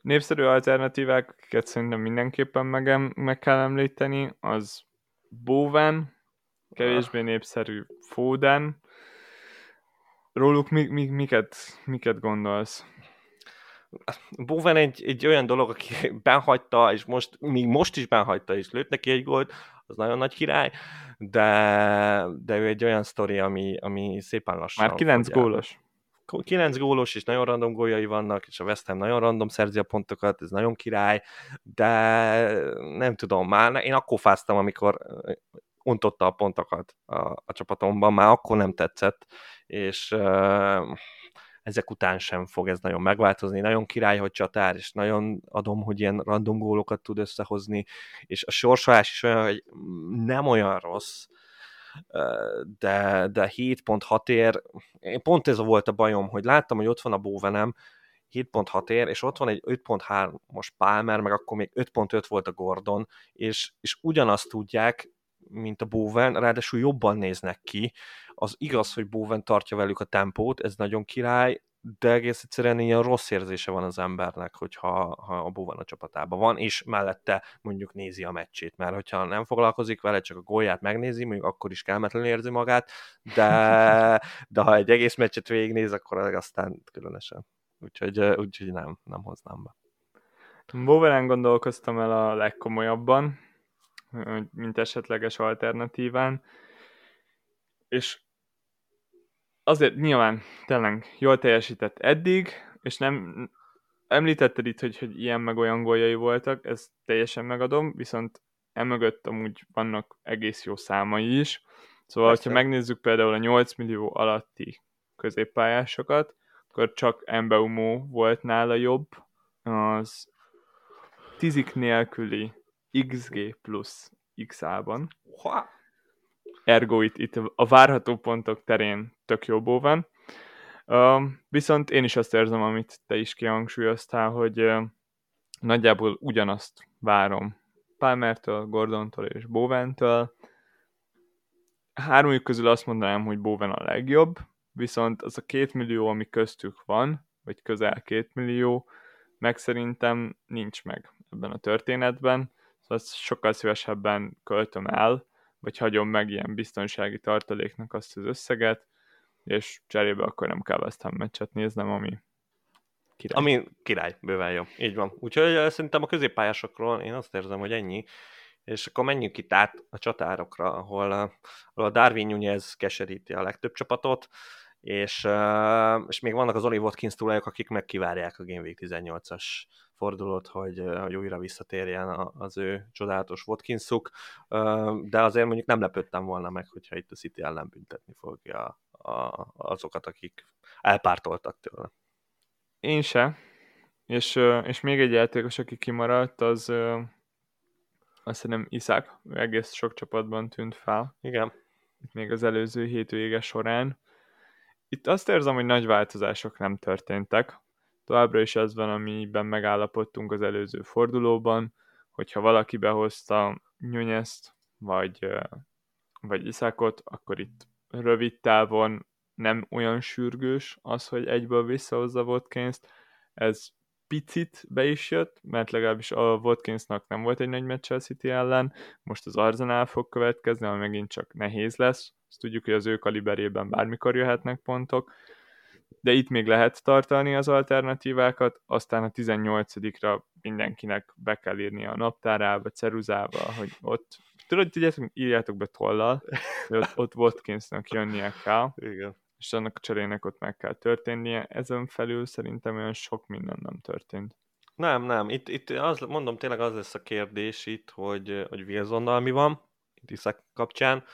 Népszerű alternatívákat szerintem mindenképpen meg, meg kell említeni, az Bowen, kevésbé népszerű Foden. Róluk mi, mi, miket, miket gondolsz? Bowen egy, egy olyan dolog, aki benhagyta, és most, még most is benhagyta, és lőtt neki egy gólt, az nagyon nagy király, de, de ő egy olyan sztori, ami, ami szépen lassan. Már 9 gólos. 9 gólos, és nagyon random góljai vannak, és a West Ham nagyon random szerzi a pontokat, ez nagyon király, de nem tudom, már én akkor fáztam, amikor ontotta a pontokat a, a csapatomban, már akkor nem tetszett, és uh, ezek után sem fog ez nagyon megváltozni. Nagyon király, hogy csatár, és nagyon adom, hogy ilyen random gólokat tud összehozni, és a sorsolás is olyan, hogy nem olyan rossz, de, de 7.6 ér, pont ez volt a bajom, hogy láttam, hogy ott van a bóvenem, 7.6 ér, és ott van egy 5.3 most Palmer, meg akkor még 5.5 volt a Gordon, és, és ugyanazt tudják, mint a Bowen, ráadásul jobban néznek ki. Az igaz, hogy Bowen tartja velük a tempót, ez nagyon király, de egész egyszerűen ilyen rossz érzése van az embernek, hogyha ha a Bowen a csapatában van, és mellette mondjuk nézi a meccsét, mert hogyha nem foglalkozik vele, csak a gólját megnézi, mondjuk akkor is kelmetlenül érzi magát, de, de ha egy egész meccset végignéz, akkor aztán különösen. Úgyhogy, úgyhogy nem, nem hoznám be. Boveren gondolkoztam el a legkomolyabban, mint esetleges alternatíván. És azért nyilván tényleg jól teljesített eddig, és nem említetted itt, hogy, hogy ilyen meg olyan góljai voltak, ezt teljesen megadom, viszont emögött amúgy vannak egész jó számai is. Szóval, Persze. ha megnézzük például a 8 millió alatti középpályásokat, akkor csak Embeumo volt nála jobb, az tizik nélküli XG plusz XA-ban. Ergo itt, itt a várható pontok terén tök jó van. Viszont én is azt érzem, amit te is kihangsúlyoztál, hogy nagyjából ugyanazt várom Palmertől, Gordontól és Boventől. Háromjuk közül azt mondanám, hogy Bowen a legjobb, viszont az a két millió, ami köztük van, vagy közel két millió, meg szerintem nincs meg ebben a történetben, szóval ezt sokkal szívesebben költöm el, vagy hagyom meg ilyen biztonsági tartaléknak azt az összeget, és cserébe akkor nem kell West Ham meccset néznem, ami király. Ami király, bőven jó. Így van. Úgyhogy szerintem a középpályásokról én azt érzem, hogy ennyi. És akkor menjünk itt át a csatárokra, ahol, ahol a Darwin Nunez keseríti a legtöbb csapatot, és, és még vannak az Oli Watkins tulajok, akik meg kivárják a Game Week 18-as fordulót, hogy, hogy újra visszatérjen az ő csodálatos Watkinsuk, de azért mondjuk nem lepődtem volna meg, hogyha itt a City ellen büntetni fogja azokat, akik elpártoltak tőle. Én se. És, és még egy játékos, aki kimaradt, az azt hiszem Iszák egész sok csapatban tűnt fel. Igen. Itt még az előző hétvége során. Itt azt érzem, hogy nagy változások nem történtek. Továbbra is az van, amiben megállapodtunk az előző fordulóban, hogyha valaki behozta Nyújnyezt, vagy, vagy Iszákot, akkor itt rövid távon nem olyan sürgős az, hogy egyből visszahozza Watkins-t. Ez picit be is jött, mert legalábbis a Watkinsnak nem volt egy nagy meccs a City ellen, most az Arsenal fog következni, ami megint csak nehéz lesz. Azt tudjuk, hogy az ő kaliberében bármikor jöhetnek pontok, de itt még lehet tartani az alternatívákat, aztán a 18-ra mindenkinek be kell írni a naptárába, ceruzába, hogy ott, tudod, tudjátok, írjátok be tollal, hogy ott, ott Watkinsnak jönnie kell. Igen és annak a cserének ott meg kell történnie. Ezen felül szerintem olyan sok minden nem történt. Nem, nem. Itt, itt az, mondom, tényleg az lesz a kérdés itt, hogy, hogy Wilsonnal mi van, itt Iszak kapcsán,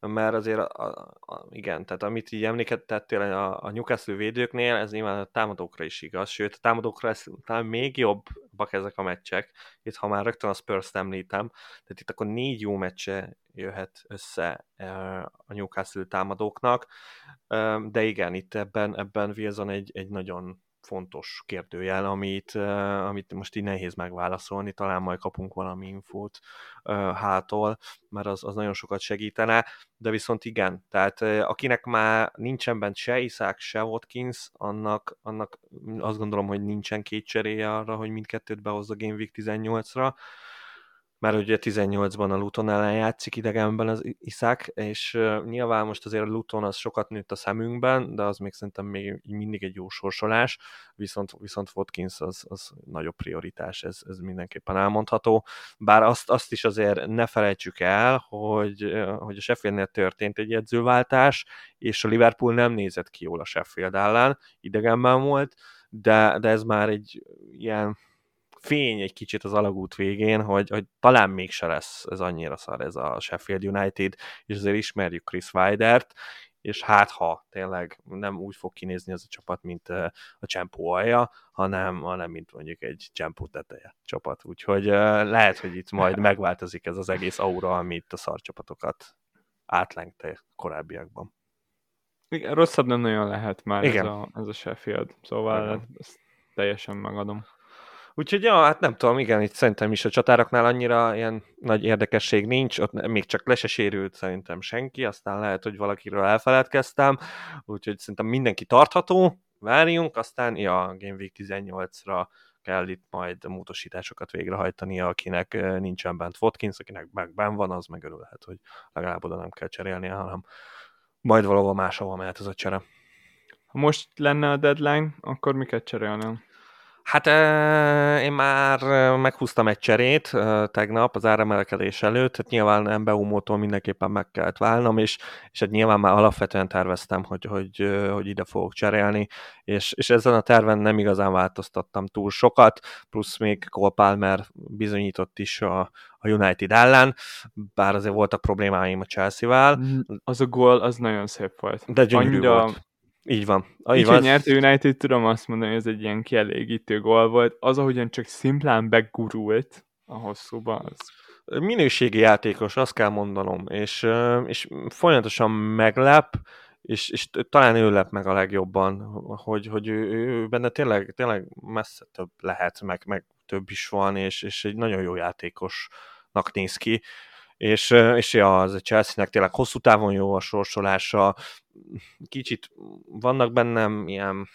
mert azért, a, a, igen, tehát amit így emlékeztettél a, a Newcastle védőknél, ez nyilván a támadókra is igaz, sőt, a támadókra ez talán még jobbak ezek a meccsek, itt ha már rögtön a Spurs-t említem, tehát itt akkor négy jó meccse jöhet össze a Newcastle támadóknak, de igen, itt ebben, ebben Wilson egy, egy nagyon fontos kérdőjel, amit, amit most így nehéz megválaszolni, talán majd kapunk valami infót hától, mert az, az nagyon sokat segítene, de viszont igen, tehát akinek már nincsen bent se Isaac, se Watkins, annak, annak azt gondolom, hogy nincsen két cseréje arra, hogy mindkettőt behozza Game Week 18-ra, mert ugye 18-ban a Luton ellen játszik idegenben az Iszák, és nyilván most azért a Luton az sokat nőtt a szemünkben, de az még szerintem még mindig egy jó sorsolás, viszont, viszont Watkins az, az nagyobb prioritás, ez, ez mindenképpen elmondható, bár azt, azt is azért ne felejtsük el, hogy, hogy a Sheffieldnél történt egy edzőváltás, és a Liverpool nem nézett ki jól a Sheffield ellen, idegenben volt, de, de ez már egy ilyen fény egy kicsit az alagút végén, hogy, hogy talán mégse lesz ez annyira szar ez a Sheffield United, és azért ismerjük Chris Weidert, és hát ha tényleg nem úgy fog kinézni az a csapat, mint a Csempó alja, hanem, hanem mint mondjuk egy Csempó teteje csapat. Úgyhogy lehet, hogy itt majd megváltozik ez az egész aura, amit a szarcsapatokat átlengte korábbiakban. Igen, rosszabb nem nagyon lehet már Igen. Ez, a, ez a Sheffield, szóval ezt teljesen megadom. Úgyhogy ja, hát nem tudom, igen, itt szerintem is a csatároknál annyira ilyen nagy érdekesség nincs, ott még csak le se sérült szerintem senki, aztán lehet, hogy valakiről elfeledkeztem, úgyhogy szerintem mindenki tartható, várjunk, aztán ja, Game Week 18-ra kell itt majd módosításokat végrehajtani, akinek nincsen bent Watkins, akinek meg ben van, az megörülhet, hogy legalább oda nem kell cserélni, hanem majd valahol máshova mehet ez a csere. Ha most lenne a deadline, akkor miket cserélném? Hát én már meghúztam egy cserét tegnap az áremelkedés előtt, hát nyilván Embeumótól mindenképpen meg kellett válnom, és, és hát nyilván már alapvetően terveztem, hogy, hogy, hogy ide fogok cserélni, és, és ezen a terven nem igazán változtattam túl sokat, plusz még Cole Palmer bizonyított is a, a United ellen, bár azért voltak problémáim a Chelsea-vel. Az a gól, az nagyon szép volt. De gyönyörű Annyira... volt így van. Így, így van. nyert United, tudom azt mondani, hogy ez egy ilyen kielégítő gól volt. Az, ahogyan csak szimplán begurult a hosszúba, az... Minőségi játékos, azt kell mondanom, és, és folyamatosan meglep, és, és talán ő lep meg a legjobban, hogy, hogy ő, ő benne tényleg, tényleg messze több lehet, meg, meg több is van, és, és egy nagyon jó játékosnak néz ki és, és ja, az a Chelsea-nek tényleg hosszú távon jó a sorsolása, kicsit vannak bennem ilyen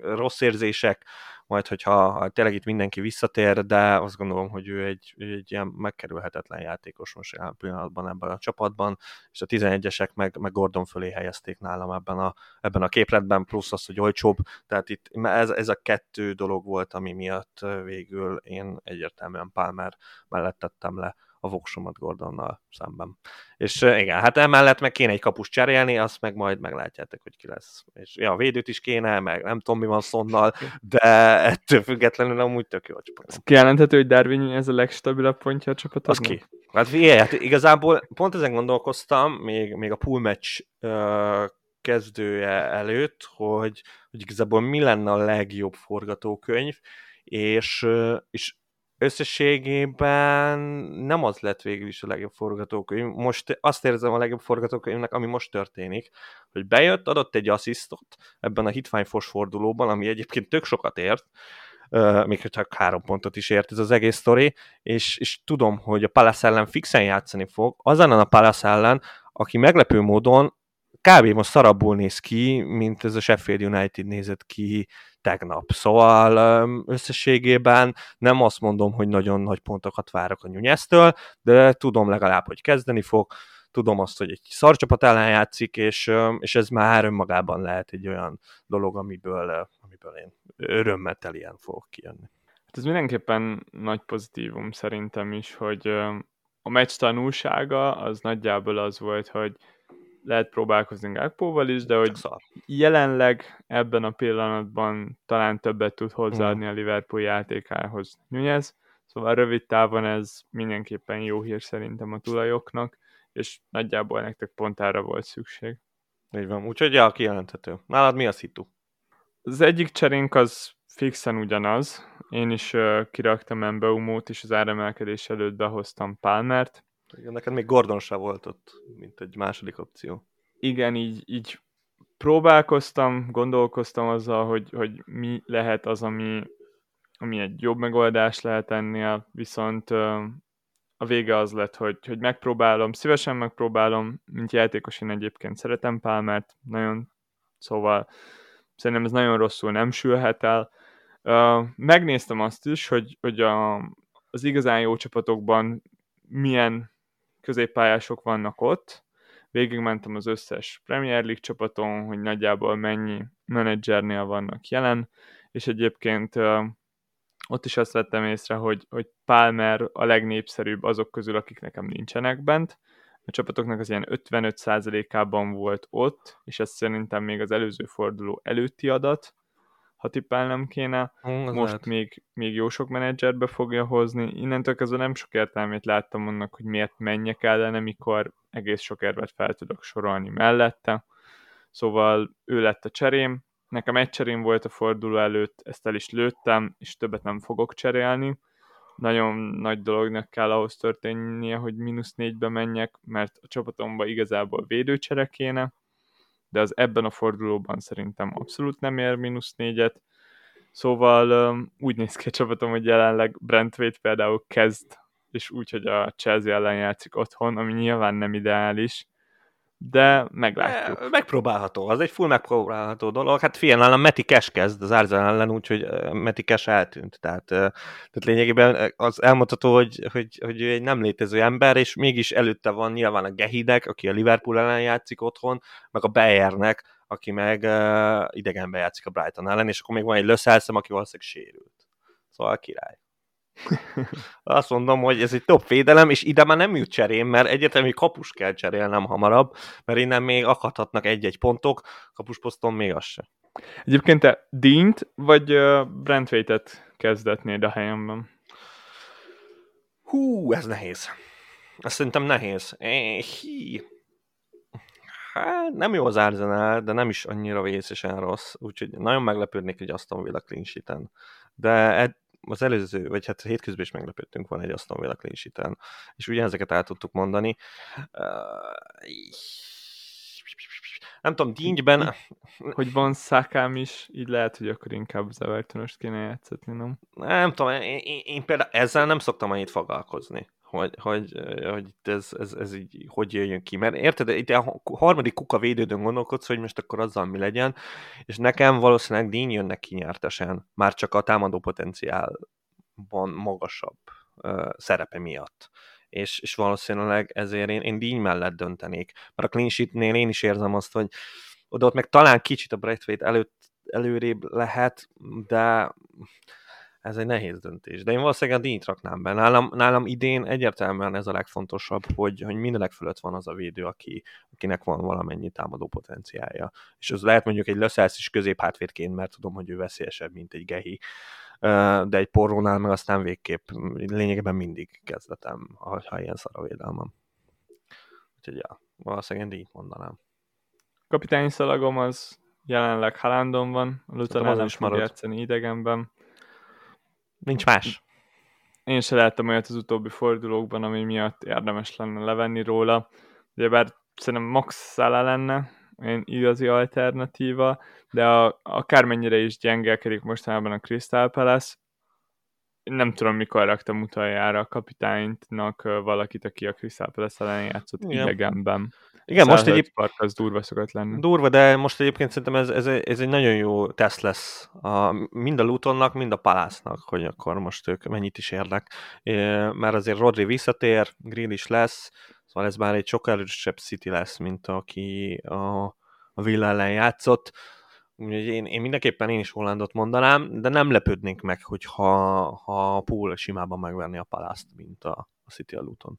rossz érzések, majd hogyha ha tényleg itt mindenki visszatér, de azt gondolom, hogy ő egy, egy ilyen megkerülhetetlen játékos most jelen pillanatban ebben a csapatban, és a 11-esek meg, meg Gordon fölé helyezték nálam ebben a, ebben a képletben, plusz az, hogy olcsóbb, tehát itt ez, ez a kettő dolog volt, ami miatt végül én egyértelműen Palmer mellett tettem le a voksomat Gordonnal szemben. És igen, hát emellett meg kéne egy kapus cserélni, azt meg majd meglátjátok, hogy ki lesz. És ja, a védőt is kéne, meg nem tudom, mi van Szonnal, de ettől függetlenül amúgy tök jó a csapat. Ez kijelenthető, hogy Darwin ez a legstabilabb pontja a csapatoknak? Az ki. Hát figyelj, hát igazából pont ezen gondolkoztam, még, még a pool match uh, kezdője előtt, hogy, hogy igazából mi lenne a legjobb forgatókönyv, és, és összességében nem az lett végül is a legjobb forgatókönyv. Most azt érzem a legjobb forgatókönyvnek, ami most történik, hogy bejött, adott egy asszisztot ebben a hitványfos fordulóban, ami egyébként tök sokat ért, uh, még csak három pontot is ért ez az egész sztori, és, és tudom, hogy a Palace ellen fixen játszani fog, azon a Palace ellen, aki meglepő módon kb. most szarabbul néz ki, mint ez a Sheffield United nézett ki tegnap. Szóval összességében nem azt mondom, hogy nagyon nagy pontokat várok a Nyújesztől, de tudom legalább, hogy kezdeni fog, tudom azt, hogy egy szarcsapat ellen játszik, és, és ez már önmagában lehet egy olyan dolog, amiből, amiből én örömmel telien fogok kijönni. Hát ez mindenképpen nagy pozitívum szerintem is, hogy a meccs tanulsága az nagyjából az volt, hogy lehet próbálkozni Gakpóval is, de hogy jelenleg ebben a pillanatban talán többet tud hozzáadni a Liverpool játékához Nunez, szóval rövid távon ez mindenképpen jó hír szerintem a tulajoknak, és nagyjából nektek pont erre volt szükség. Így van, úgyhogy ja, kijelenthető. Nálad mi a szitu? Az egyik cserénk az fixen ugyanaz. Én is uh, kiraktam Embeumót, és az áremelkedés előtt behoztam Palmert. Igen, neked még Gordon se volt ott, mint egy második opció. Igen, így, így próbálkoztam, gondolkoztam azzal, hogy, hogy mi lehet az, ami, ami egy jobb megoldás lehet ennél, viszont a vége az lett, hogy, hogy megpróbálom, szívesen megpróbálom, mint játékos én egyébként szeretem Pálmert, nagyon, szóval szerintem ez nagyon rosszul nem sülhet el. megnéztem azt is, hogy, hogy a, az igazán jó csapatokban milyen középpályások vannak ott. Végigmentem az összes Premier League csapaton, hogy nagyjából mennyi menedzsernél vannak jelen, és egyébként ott is azt vettem észre, hogy, hogy Palmer a legnépszerűbb azok közül, akik nekem nincsenek bent. A csapatoknak az ilyen 55%-ában volt ott, és ez szerintem még az előző forduló előtti adat, ha tippelnem kéne. Mm, Most lehet. még, még jó sok menedzserbe fogja hozni. Innentől kezdve nem sok értelmét láttam annak, hogy miért menjek ellene, mikor egész sok érvet fel tudok sorolni mellette. Szóval ő lett a cserém. Nekem egy cserém volt a forduló előtt, ezt el is lőttem, és többet nem fogok cserélni. Nagyon nagy dolognak kell ahhoz történnie, hogy mínusz négybe menjek, mert a csapatomban igazából védőcsere kéne, de az ebben a fordulóban szerintem abszolút nem ér mínusz négyet. Szóval úgy néz ki a csapatom, hogy jelenleg Brentwaite például kezd, és úgy, hogy a Chelsea ellen játszik otthon, ami nyilván nem ideális, de meglátjuk. Megpróbálható, az egy full megpróbálható dolog. Hát figyelj, nálam Meti Cash kezd az Arsenal ellen, úgyhogy Meti Cash eltűnt. Tehát, tehát lényegében az elmondható, hogy, hogy, hogy ő egy nem létező ember, és mégis előtte van nyilván a Gehidek, aki a Liverpool ellen játszik otthon, meg a Bayernek, aki meg uh, idegenbe játszik a Brighton ellen, és akkor még van egy löszelszem, aki valószínűleg sérült. Szóval király. Azt mondom, hogy ez egy top védelem, és ide már nem jut cserém, mert egyértelmű kapus kell cserélnem hamarabb, mert innen még akadhatnak egy-egy pontok, kapusposzton még az se. Egyébként te Dint vagy uh, Brentwaite-et kezdetnéd a helyemben? Hú, ez nehéz. Azt szerintem nehéz. Hi. Hát nem jó az Arsenal, de nem is annyira vészesen rossz, úgyhogy nagyon meglepődnék egy Aston Villa clean sheet-en. De az előző, vagy hát hétközben is meglepődtünk volna egy Aston Villa clean és ugyanezeket el tudtuk mondani. Nem tudom, Dingyben... Hogy van szakám is, így lehet, hogy akkor inkább az Evertonost kéne játszatni, nem? Nem tudom, én, én, én például ezzel nem szoktam annyit foglalkozni hogy, hogy, hogy itt ez, ez, ez így hogy jöjjön ki. Mert érted, itt a harmadik kuka védődön gondolkodsz, hogy most akkor azzal mi legyen, és nekem valószínűleg Dín jönnek ki nyertesen, már csak a támadó potenciálban magasabb uh, szerepe miatt. És, és valószínűleg ezért én, én Díny mellett döntenék. Mert a clean sheet-nél én is érzem azt, hogy oda ott meg talán kicsit a Braithwaite előtt előrébb lehet, de ez egy nehéz döntés. De én valószínűleg a díjt raknám be. Nálam, nálam idén egyértelműen ez a legfontosabb, hogy, hogy mindenek fölött van az a védő, aki, akinek van valamennyi támadó potenciálja. És az lehet mondjuk egy Löszelsz is középhátvédként, mert tudom, hogy ő veszélyesebb, mint egy Gehi. De egy porrónál meg aztán végképp lényegében mindig kezdetem, ha ilyen szar a védelmem. Úgyhogy ja, valószínűleg díjt mondanám. Kapitány szalagom az jelenleg Halandon van, Luton nem fog játszani idegenben. Nincs más. Én se láttam olyat az utóbbi fordulókban, ami miatt érdemes lenne levenni róla. Ugye bár szerintem Max Szala lenne, egy igazi alternatíva, de a, akármennyire is gyengelkedik mostanában a Crystal Palace, nem tudom, mikor raktam utoljára a kapitánynak valakit, aki a Crystal Palace ellen játszott Igen. idegenben. Igen, most egy park az durva szokott lenni. Durva, de most egyébként szerintem ez, ez, ez egy nagyon jó teszt lesz a, mind a Lutonnak, mind a Palásznak, hogy akkor most ők mennyit is érnek. Mert azért Rodri visszatér, Grill is lesz, szóval ez már egy sokkal erősebb City lesz, mint aki a, a Villa ellen játszott. Úgyhogy én, én mindenképpen én is Hollandot mondanám, de nem lepődnénk meg, hogyha ha a Pool simában megverni a Palászt, mint a, a City a Luton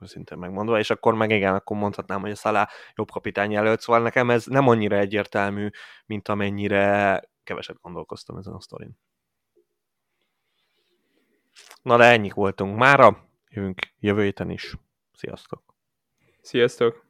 őszintén megmondva, és akkor meg igen, akkor mondhatnám, hogy a Szalá jobb kapitány jelölt, szóval nekem ez nem annyira egyértelmű, mint amennyire keveset gondolkoztam ezen a sztorin. Na de ennyi voltunk mára, jövünk jövő héten is. Sziasztok! Sziasztok!